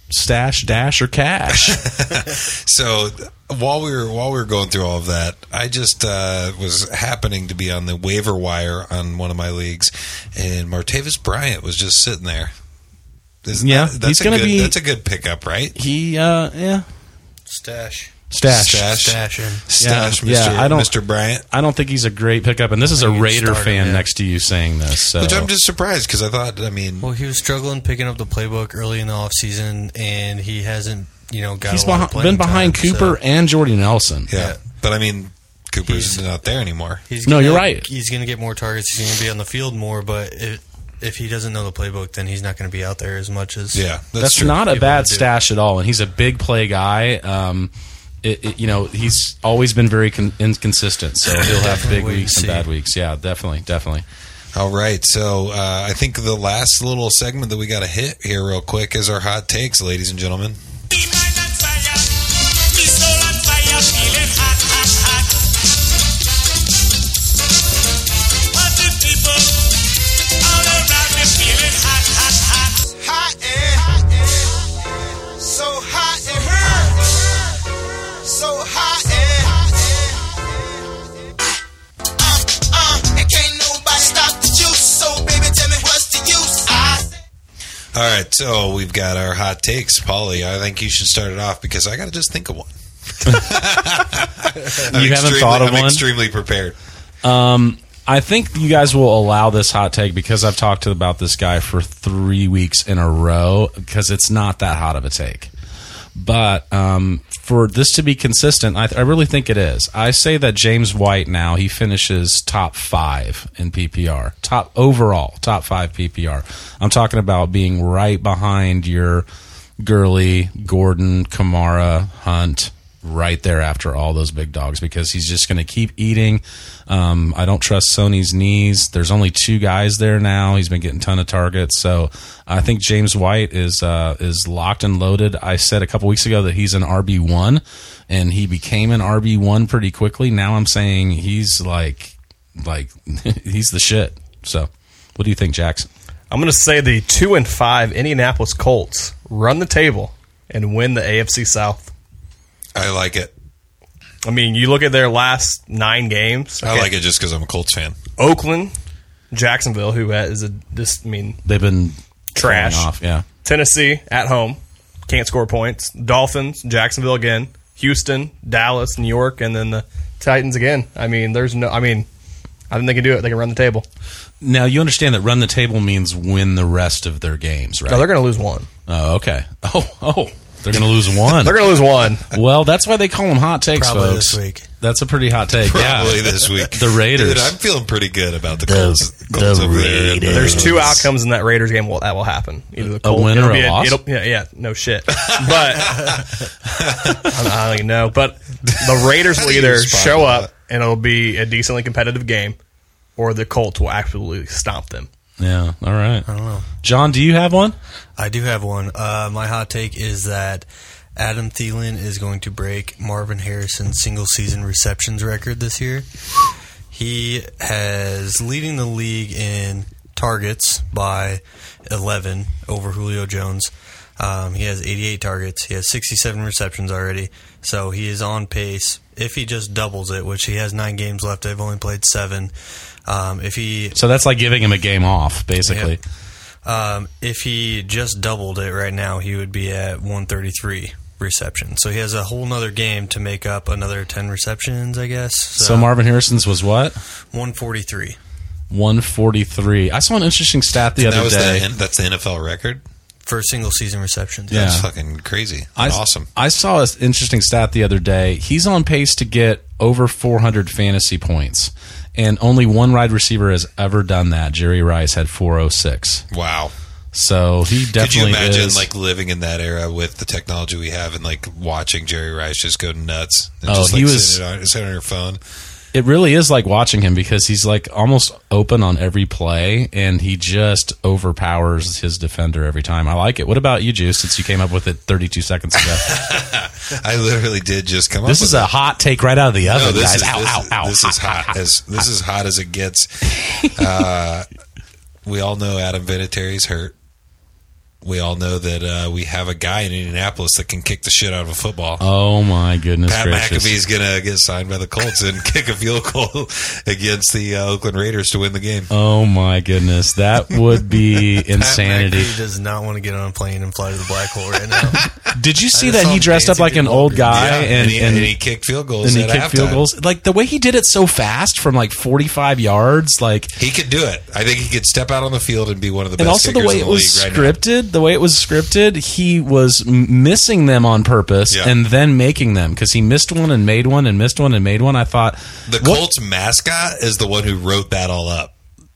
stash, dash, or cash. So while we were while we were going through all of that, I just uh, was happening to be on the waiver wire on one of my leagues, and Martavis Bryant was just sitting there. Isn't Yeah, that, that's he's a gonna good, be- That's a good pickup, right? he, uh, yeah, Stash. Stash. Stash. Stash him. Stash, Yeah, Mr. yeah, I don't- Mr. Bryant. I don't think he's a great pickup, and this is a Raider start him, fan yeah. next to you saying this. So Which I'm just surprised because I thought, I mean, Well, he was struggling picking up the playbook early in the offseason, and he hasn't, you know, got he's a lot behi- of been behind time, Cooper so and Jordy Nelson. yeah. Yeah. But I mean, Cooper's He's- not there anymore. He's No, gonna- you're right. He's going to get more targets. He's going to be on the field more, but if, if he doesn't know the playbook, then he's not going to be out there as much as. Yeah, that's, That's, true. not a bad stash at all, and he's a big play guy. Um, it, it- you know, he's always been very con- inconsistent, so he'll have big wait and weeks and bad weeks. Yeah, definitely, definitely. All right, so uh, I think the last little segment that we got to hit here real quick is our hot takes, ladies and gentlemen. All right, so we've got our hot takes, Paulie. I think you should start it off because I got to just think of one. You haven't thought of one. I'm one? Extremely prepared. Um, I think you guys will allow this hot take because I've talked about this guy for three weeks in a row because it's not that hot of a take. But um, for this to be consistent, I, I really think it is. I say that James White now he finishes top five in PPR, top overall, top five PPR. I'm talking about being right behind your Gurley, Gordon, Kamara, Hunt, right there after all those big dogs because he's just going to keep eating. Um, I don't trust Sony's knees. There's only two guys there now. He's been getting a ton of targets, so I think James White is uh, is locked and loaded. I said a couple weeks ago that he's an RB one, and he became an RB one pretty quickly. Now I'm saying he's like like he's the shit. So, what do you think, Jackson? I'm going to say the two and five Indianapolis Colts run the table and win the AFC South. I like it. I mean, you look at their last nine games. I Okay, like it just because I'm a Colts fan. Oakland, Jacksonville, who is a this. I mean, They've been Trash. off. Yeah, Tennessee at home, can't score points. Dolphins, Jacksonville again, Houston, Dallas, New York, and then the Titans again. I mean, there's no. I mean, I think they can do it. They can run the table. Now you understand that run the table means win the rest of their games, right? No, they're going to lose one. oh, okay. Oh, oh, they're going to lose one. They're going to lose one. well, that's why they call them hot takes, Probably folks. this week. That's a pretty hot take. Probably yeah. this week. The Raiders. Dude, I'm feeling pretty good about the Colts. Colts over there. Raiders. There's two outcomes in that Raiders game will, that will happen. Either the Colts, win it'll or a be loss? it'll- yeah, yeah, no shit. But I don't, even know. But the Raiders will either show on up and it'll be a decently competitive game, or the Colts will absolutely stomp them. Yeah. All right. I don't know. John, do you have one? I do have one. Uh, my hot take is that Adam Thielen is going to break Marvin Harrison's single season receptions record this year. He has leading the league in targets by 11 over Julio Jones. Um, he has 88 targets. He has 67 receptions already. So he is on pace. If he just doubles it, which he has nine games left, they've only played seven. Um, if he So that's like giving him a game off, basically. um, if he just doubled it right now, he would be at 133 receptions. So he has a whole nother game to make up another 10 receptions, I guess. So, Marvin Harrison's was what? 143 143. I saw an interesting stat the And that other was day. the, that's the NFL record. for single season receptions. Yeah. That's fucking crazy. I, awesome. I saw an interesting stat the other day. He's on pace to get over 400 fantasy points, and only one wide receiver has ever done that. Jerry Rice had 406. Wow. So he definitely. Could you imagine is. like living in that era with the technology we have and like watching Jerry Rice just go nuts? And Oh, just, like, he was- sitting on, sitting on your phone. It really is like watching him because he's like almost open on every play, and he just overpowers his defender every time. I like it. What about you, Juice? Since you came up with it 32 seconds ago, I literally did just come this up This is a hot take right out of the No, oven, this guys. is ow, this, ow, ow! this is hot as this is hot as it gets. Uh, we all know Adam Vinatieri's hurt. We all know that uh, we have a guy in Indianapolis that can kick the shit out of a football. Oh my goodness Pat gracious! McAfee's gonna get signed by the Colts and kick a field goal against the uh, Oakland Raiders to win the game. Oh my goodness, that would be insanity. Pat McAfee does not want to get on a plane and fly to the black hole right now. Did you see that he dressed up like an old Walgreens. guy Yeah, and, and, he, and, and he kicked field goals. and he at kicked field goals? Like the way he did it so fast from like forty five yards, like He could do it. I think he could step out on the field and be one of the best. and also the way in it was league right now. The way it was scripted, he was m- missing them on purpose Yeah. and then making them because he missed one and made one and missed one and made one. I thought The what- Colts mascot is the one who wrote that all up.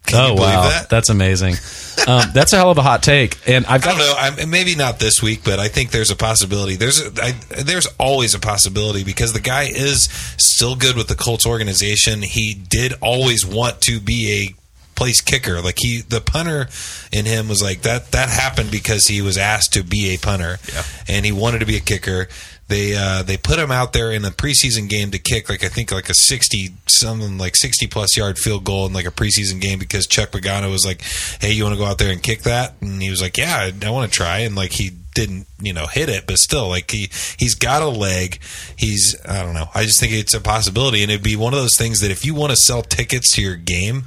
Can oh you believe wow, that? that's amazing. um, that's a hell of a hot take, and I've I got don't know. I'm, maybe not this week, but I think there's a possibility. There's a, I, there's always a possibility because the guy is still good with the Colts organization. He did always want to be a place kicker. Like he, the punter in him was like that. That happened because he was asked to be a punter, Yeah. and he wanted to be a kicker. They uh, they put him out there in a preseason game to kick like I think like a sixty something like sixty plus yard field goal in like a preseason game because Chuck Pagano was like, "Hey, you want to go out there and kick that?" And he was like, "Yeah, I, I want to try." And like he didn't you know hit it, but still like he he's got a leg. He's I don't know. I just think it's a possibility, and it'd be one of those things that if you want to sell tickets to your game,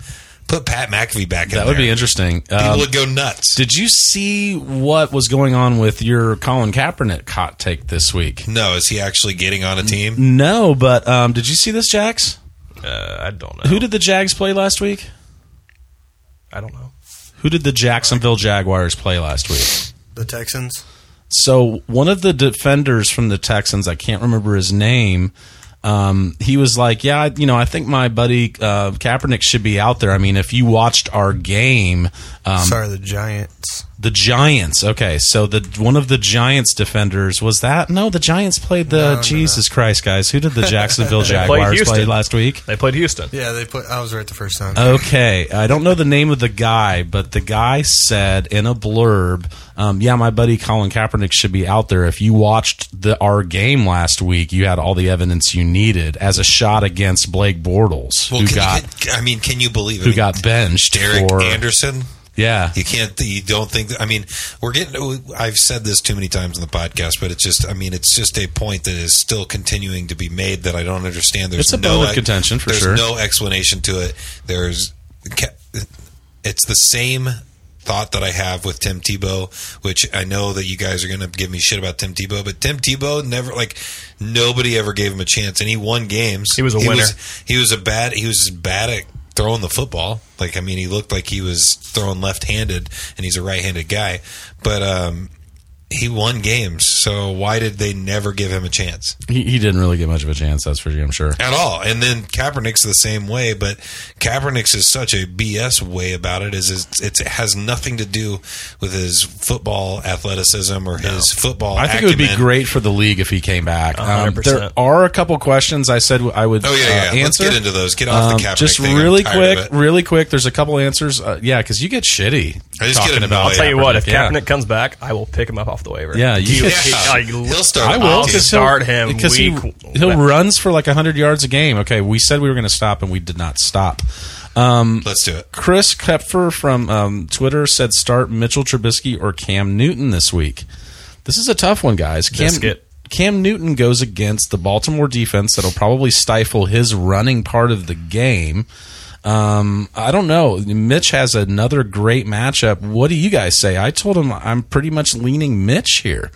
put Pat McAfee back in that That would there. be interesting. People Um, would go nuts. did you see what was going on with your Colin Kaepernick hot take this week? no, is he actually getting on a team? No, but um, did you see this, Jax? Uh, I don't know. Who did the Jags play last week? I don't know. Who did the Jacksonville Jaguars play last week? The Texans. So one of the defenders from the Texans, I can't remember his name. Um, he was like, "Yeah, you know, I think my buddy uh, Kaepernick should be out there. I mean, if you watched our game, um, Sorry, the Giants. The Giants. Okay, so the one of the Giants defenders was that? No, the Giants played the No, no, Jesus Christ guys. Who did the Jacksonville Jaguars Houston. play last week? They played Houston. Yeah, they put. I was right the first time. Okay, I don't know the name of the guy, but the guy said in a blurb, um, "Yeah, my buddy Colin Kaepernick should be out there. If you watched the our game last week, you had all the evidence you needed as a shot against Blake Bortles, Well, who can got you, I mean, can you believe it? who got benched Derek for Anderson? Yeah." You can't. You don't think. I mean, we're getting. I've said this too many times in the podcast, but it's just. I mean, it's just a point that is still continuing to be made that I don't understand. There's It's a no bone of contention for there's sure. There's no explanation to it. There's. It's the same thought that I have with Tim Tebow, which I know that you guys are going to give me shit about Tim Tebow, but Tim Tebow never like nobody ever gave him a chance, and he won games. He was a he winner. Was, he was a bad. He was bad at throwing the football. Like I mean, he looked like he was throwing left-handed, and he's a right-handed guy. But um, he won games. So why did they never give him a chance He, he didn't really get much of a chance, that's for I'm sure. at all? And then Kaepernick's the same way. But Kaepernick's is such a BS way about it. Is it's, it's, it has nothing to do with his football athleticism or his football. I think it would be great for the league if he came back. Um, there are a couple questions I said I would Oh yeah, yeah. uh, Let's answer. get into those. Get off Um, the Kaepernick just thing. I'm really quick, really quick. There's a couple answers. Uh, yeah, because you get shitty. I just get talking annoyed. about. I'll Tell you what, if yeah. Kaepernick comes back, I will pick him up off the waiver. Yeah, you He- he- Yeah. I- He'll start. I will I'll start him because week- he he'll runs for like hundred yards a game. Okay, we said we were going to stop and we did not stop. Um, Let's do it. Chris Kepfer from um, Twitter said start Mitchell Trubisky or Cam Newton this week. This is a tough one, guys. Cam, Biscuit. Cam Newton goes against the Baltimore defense that'll probably stifle his running part of the game. Um, I don't know. Mitch has another great matchup. What do you guys say? I told him I'm pretty much leaning Mitch here.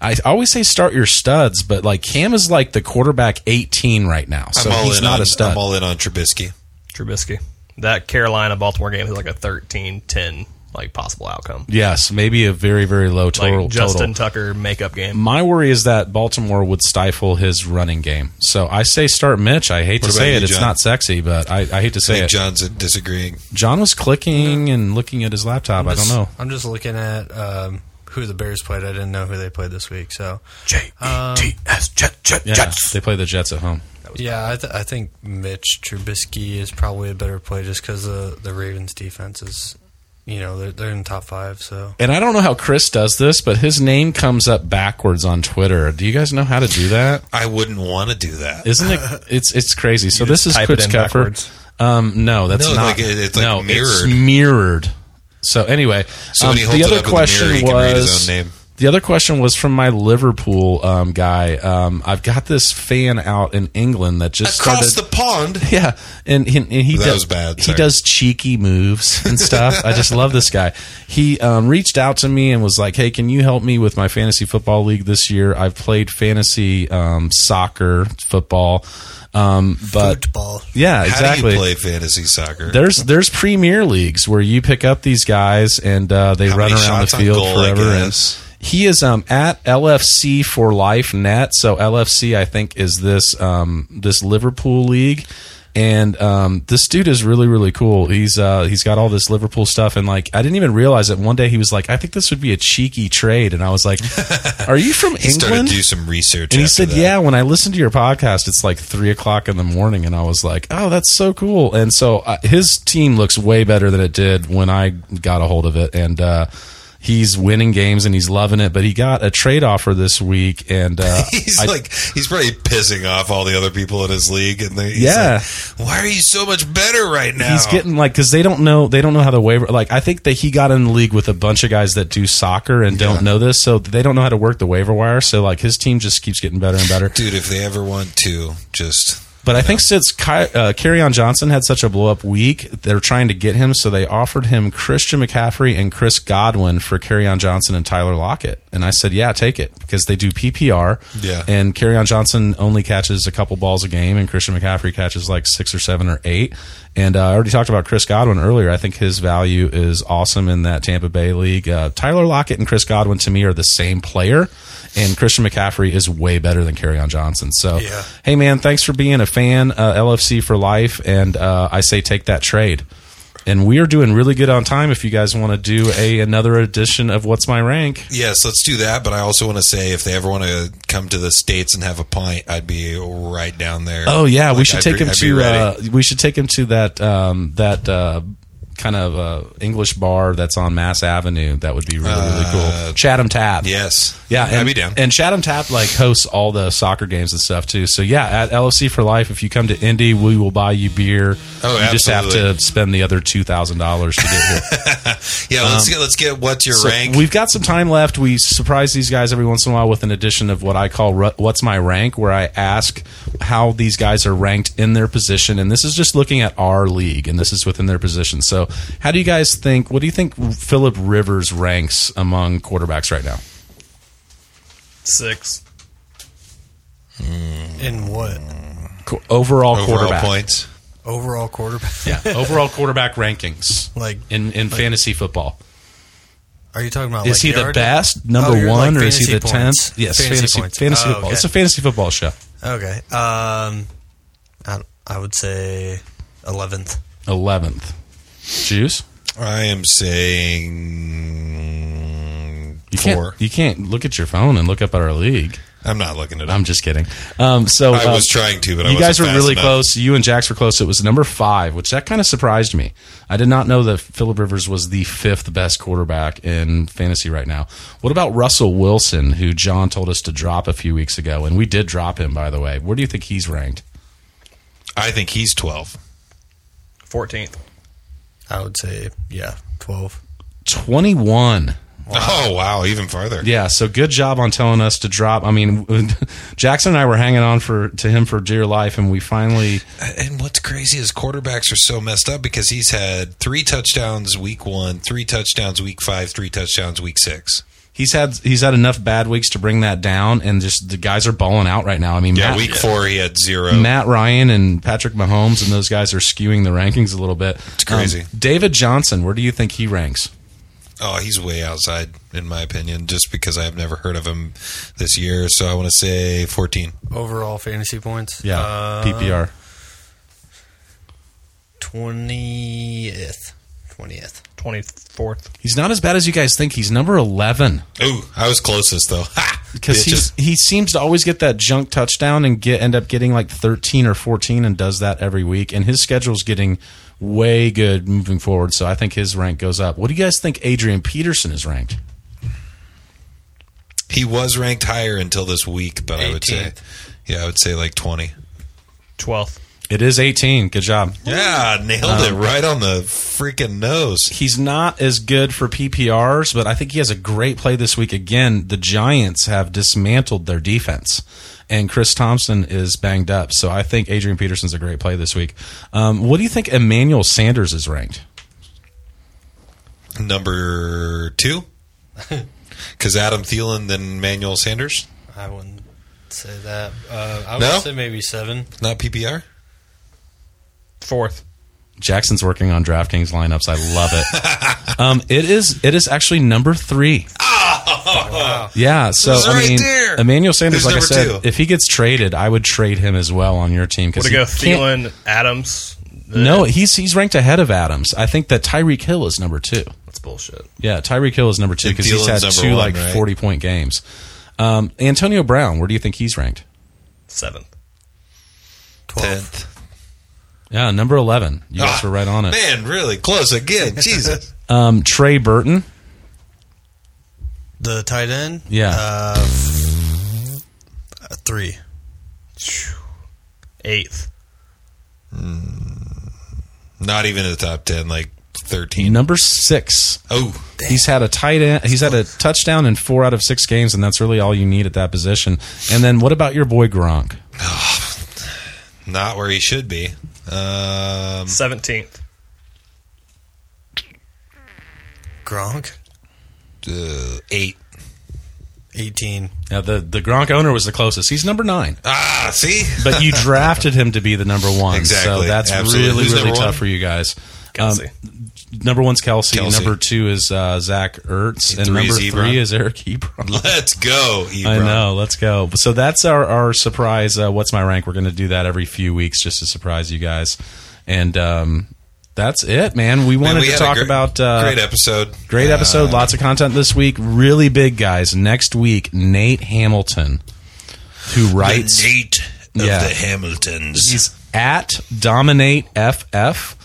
I always say start your studs, but like Cam is like the quarterback 18 right now, so I'm all he's in not on, a stud. I'm all in on Trubisky. Trubisky. That Carolina Baltimore game is like a 13-10 like possible outcome. yes, maybe a very very low Like total. Justin total. Tucker makeup game. My worry is that Baltimore would stifle his running game. So I say start Mitch. I hate What to say you, it. It's not sexy, but I, I hate to I say think it. John's disagreeing. John was clicking and looking at his laptop. I don't know. I'm just looking at um, who the Bears played. I didn't know who they played this week. So J um, S Jet Jet Yeah, they play the Jets at home. yeah, I, th- I think Mitch Trubisky is probably a better play just because the the Ravens defense is, you know, they're, they're in the top five. So And I don't know how Chris does this, but his name comes up backwards on Twitter. Do you guys know how to do that? I wouldn't want to do that. Isn't it? It's it's crazy. So this is type it Chris in Keffer. backwards. Um, no, that's No, not. like it- it's like no, mirrored. It's mirrored. So anyway, So um, when he holds the it other up in the question mirror, he can read his was own name. The other question was from my Liverpool um, guy. Um, I've got this fan out in England that just Across started. the pond. yeah, and he, and he That does, was bad, He does cheeky moves and stuff. I just love this guy. He um, reached out to me and was like, "Hey, can you help me with my fantasy football league this year? I've played fantasy um, soccer, football, um, but Football. yeah, How exactly. do you play fantasy soccer? There's there's premier leagues where you pick up these guys and uh, they How run around the shots on field goal, forever. And guess? He is um, at LFC for Life Net. So LFC, I think, is this um, this Liverpool league. And um, this dude is really really cool. He's uh, he's got all this Liverpool stuff, and like I didn't even realize it. One day he was like, "I think this would be a cheeky trade," and I was like, "Are you from he started England?" to do some research. And he said, that. "Yeah, when I listened to your podcast, it's like three o'clock in the morning." And I was like, "Oh, that's so cool!" And so uh, his team looks way better than it did when I got a hold of it, and uh, he's winning games and he's loving it. But he got a trade offer this week, and uh, He's I- like he's probably pissing off all the other people in his league, and they, he's Yeah. like, why are you so much better right now? He's getting like because they don't know they don't know how the waiver like I think that he got in the league with a bunch of guys that do soccer and don't know this so they don't know how to work the waiver wire so like his team just keeps getting better and better. dude. If they ever want to, just But I think since Ky- uh, on Johnson had such a blow up week, they're trying to get him, so they offered him Christian McCaffrey and Chris Godwin for on Johnson and Tyler Lockett. And I said, yeah, take it because they do PPR. Yeah. And on Johnson only catches a couple balls a game, and Christian McCaffrey catches like six or seven or eight. And uh, I already talked about Chris Godwin earlier. I think his value is awesome in that Tampa Bay league. Uh, Tyler Lockett and Chris Godwin to me are the same player, and Christian McCaffrey is way better than on Johnson. So, Yeah. hey man, thanks for being a fan, uh, LFC for life, and uh, I say take that trade. And we are doing really good on time. If you guys want to do a another edition of What's My Rank, yes, let's do that. But I also want to say, if they ever want to come to the states and have a pint, I'd be right down there. Oh yeah, we should I'd take be- him I'd to. Uh, we should take him to that um, that uh, kind of uh, English bar that's on Mass Avenue. That would be really really Uh, cool. Chatham Tap. yes, Yeah, I'd and, be down. and Chatham Tap like hosts all the soccer games and stuff too. So yeah, at LFC for life. If you come to Indy, we will buy you beer. Oh, you just have to spend the other two thousand dollars to get here. yeah, let's get let's get what's your Um, So rank? We've got some time left. We surprise these guys every once in a while with an edition of what I call "What's My Rank," where I ask how these guys are ranked in their position, and this is just looking at our league, and this is within their position. So, how do you guys think? What do you think Philip Rivers ranks among quarterbacks right now? Six. In what? Qu- overall, Overall quarterback points. Overall quarterback? Yeah, overall quarterback rankings Like, in in fantasy football. are you talking about? Is like he the best, number Oh, you're one, like or is he the tenth? Yes, Fantasy fantasy fantasy Oh, football. okay. It's a fantasy football show. Okay. Um, I, I would say eleventh. Eleventh, Juice. I am saying You four. can't. You can't look at your phone and look up at our league. I'm not looking at it. I'm just kidding. Um, so I uh, was trying to, but I you guys were fast really enough. close. You and Jax were close. It was number five, which that kind of surprised me. I did not know that Philip Rivers was the fifth best quarterback in fantasy right now. What about Russell Wilson, who John told us to drop a few weeks ago, and we did drop him, by the way. Where do you think he's ranked? I think he's 12. 14th. I would say yeah, twelve. Twenty-one. Oh wow, even farther. Yeah, so good job on telling us to drop. I mean, Jackson and I were hanging on for to him for dear life, and we finally And what's crazy is quarterbacks are so messed up because he's had three touchdowns week one, three touchdowns week five, three touchdowns week six. He's had he's had enough bad weeks to bring that down, and just the guys are balling out right now. I mean, Yeah, Matt, week four he had zero. Matt Ryan and Patrick Mahomes and those guys are skewing the rankings a little bit. It's crazy. Um, David Johnson, where do you think he ranks? Oh, he's way outside in my opinion, just because I've never heard of him this year. So I want to say 14. Overall fantasy points. Yeah, Uh, PPR. Twentieth. Twentieth. 24th. He's not as bad as you guys think. He's number eleven. Ooh, I was closest though. Ha! because he's he seems to always get that junk touchdown and get end up getting like 13 or 14 and does that every week and his schedule's getting way good moving forward so i think his rank goes up what do you guys think adrian peterson is ranked he was ranked higher until this week, but I would say, yeah, I would say like 20. 12th. It is 18. Good job. Yeah, nailed it right on the freaking nose. He's not as good for PPRs, but I think he has a great play this week. Again, the Giants have dismantled their defense, and Chris Thompson is banged up. So I think Adrian Peterson's a great play this week. Um, what do you think Emmanuel Sanders is ranked? Number two, because Adam Thielen, then Manuel Sanders, I wouldn't say that. Uh, I would No? say maybe seven. not PPR. Fourth. Jackson's working on DraftKings lineups. I love it. um, it is it is actually number three. Yeah, so It's I right mean, there. Emmanuel Sanders, Who's like I said, two? if he gets traded, I would trade him as well on your team Would because it go Thielen, Adams? No, he's he's ranked ahead of Adams. I think that Tyreek Hill is number two. That's bullshit. Yeah, Tyreek Hill is number two because he's had Thielen's two one, like right? forty point games. Um, Antonio Brown, where do you think he's ranked? Seventh. Tenth. Yeah, number eleven. You guys Ah, were right on it. Man, really close again. Jesus. Um, Trey Burton. The tight end. Yeah. Uh, f- uh, three. Eighth. Not even in the top ten, like thirteen. Number six. Oh, He's had a tight end. He's had a touchdown in four out of six games, and that's really all you need at that position. And then what about your boy Gronk? not where he should be. Um, Seventeenth. Gronk. uh, eight. 18. Yeah, the the Gronk owner was the closest. He's number nine. Ah, see, but you drafted him to be the number one. Exactly. So that's Absolutely. really, Who's really tough one? for you guys. Kelce. Um, number one's Kelce. Kelce. Number two is uh, Zach Ertz. And Three number is three is Eric Ebron. let's go. Ebron. I know. Let's go. So that's our, our surprise. Uh, What's my rank? We're going to do that every few weeks just to surprise you guys. And um, that's it, man. We Man, wanted we to talk great- about uh, great episode. Great episode. Uh, Lots of content this week. Really big guys. Next week, Nate Hamilton, who writes. Nate of Yeah. the Hamiltons. He's at Dominate FF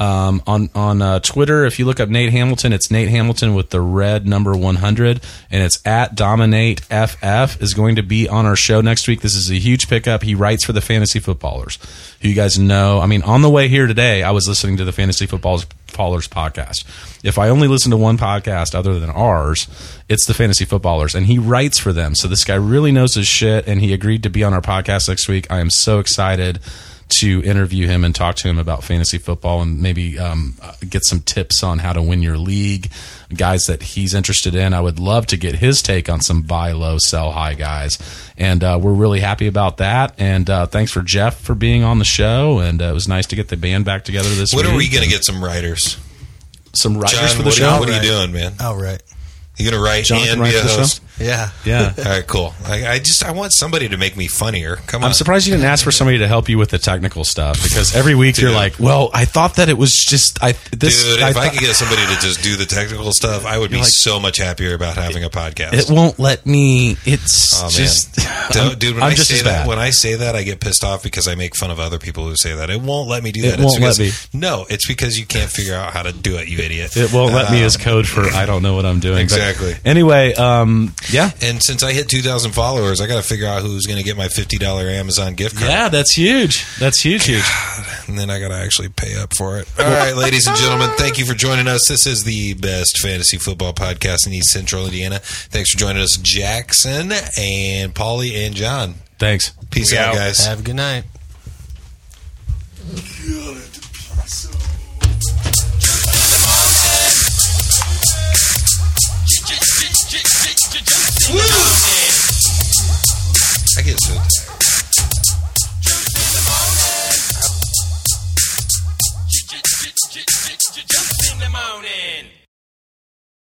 um, on on uh, Twitter. If you look up Nate Hamilton, it's Nate Hamilton with the red number 100, and it's at Dominate FF is going to be on our show next week. This is a huge pickup. He writes for the Fantasy Footballers, who you guys know. I mean, on the way here today, I was listening to the Fantasy Footballers Footballers podcast. If I only listen to one podcast other than ours, it's the Fantasy Footballers, and he writes for them. So this guy really knows his shit, and he agreed to be on our podcast next week. I am so excited to interview him and talk to him about fantasy football and maybe um, uh, get some tips on how to win your league. Guys that he's interested in, I would love to get his take on some buy low, sell high guys. And uh, we're really happy about that. And uh, thanks for Jeff for being on the show. And uh, it was nice to get the band back together this when week. are we going to get some writers? some writers John, for the what, show? Are, you- what are you doing, man? All right. You going to write John can and write be a for the show? host? Yeah. Yeah. All right, cool. I, I just I want somebody to make me funnier. Come on. I'm surprised you didn't ask for somebody to help you with the technical stuff because every week you're like, "Well, I thought that it was just I this." Dude, if I, thought- could get somebody to just do the technical stuff, I would be You're like- so much happier about having a podcast. it won't let me. It's Oh man, just, dude! When I'm I just say that, when I say that, I get pissed off because I make fun of other people who say that. It won't let me do that. It won't let because, No, it's because you can't figure out how to do it, you idiot. It won't let me Um, as code for I don't know what I'm doing. But Exactly. anyway, um, yeah, And since I hit 2,000 followers, I got to figure out who's going to get my $50 Amazon gift card. yeah, that's huge. That's huge, huge. And then I got to actually pay up for it. All right, ladies and gentlemen, thank you for joining us. This is the best fantasy football podcast in East Central Indiana. Thanks for joining us, Jackson and Paulie and John. Thanks. Peace out, out. guys. Have a good night. I get so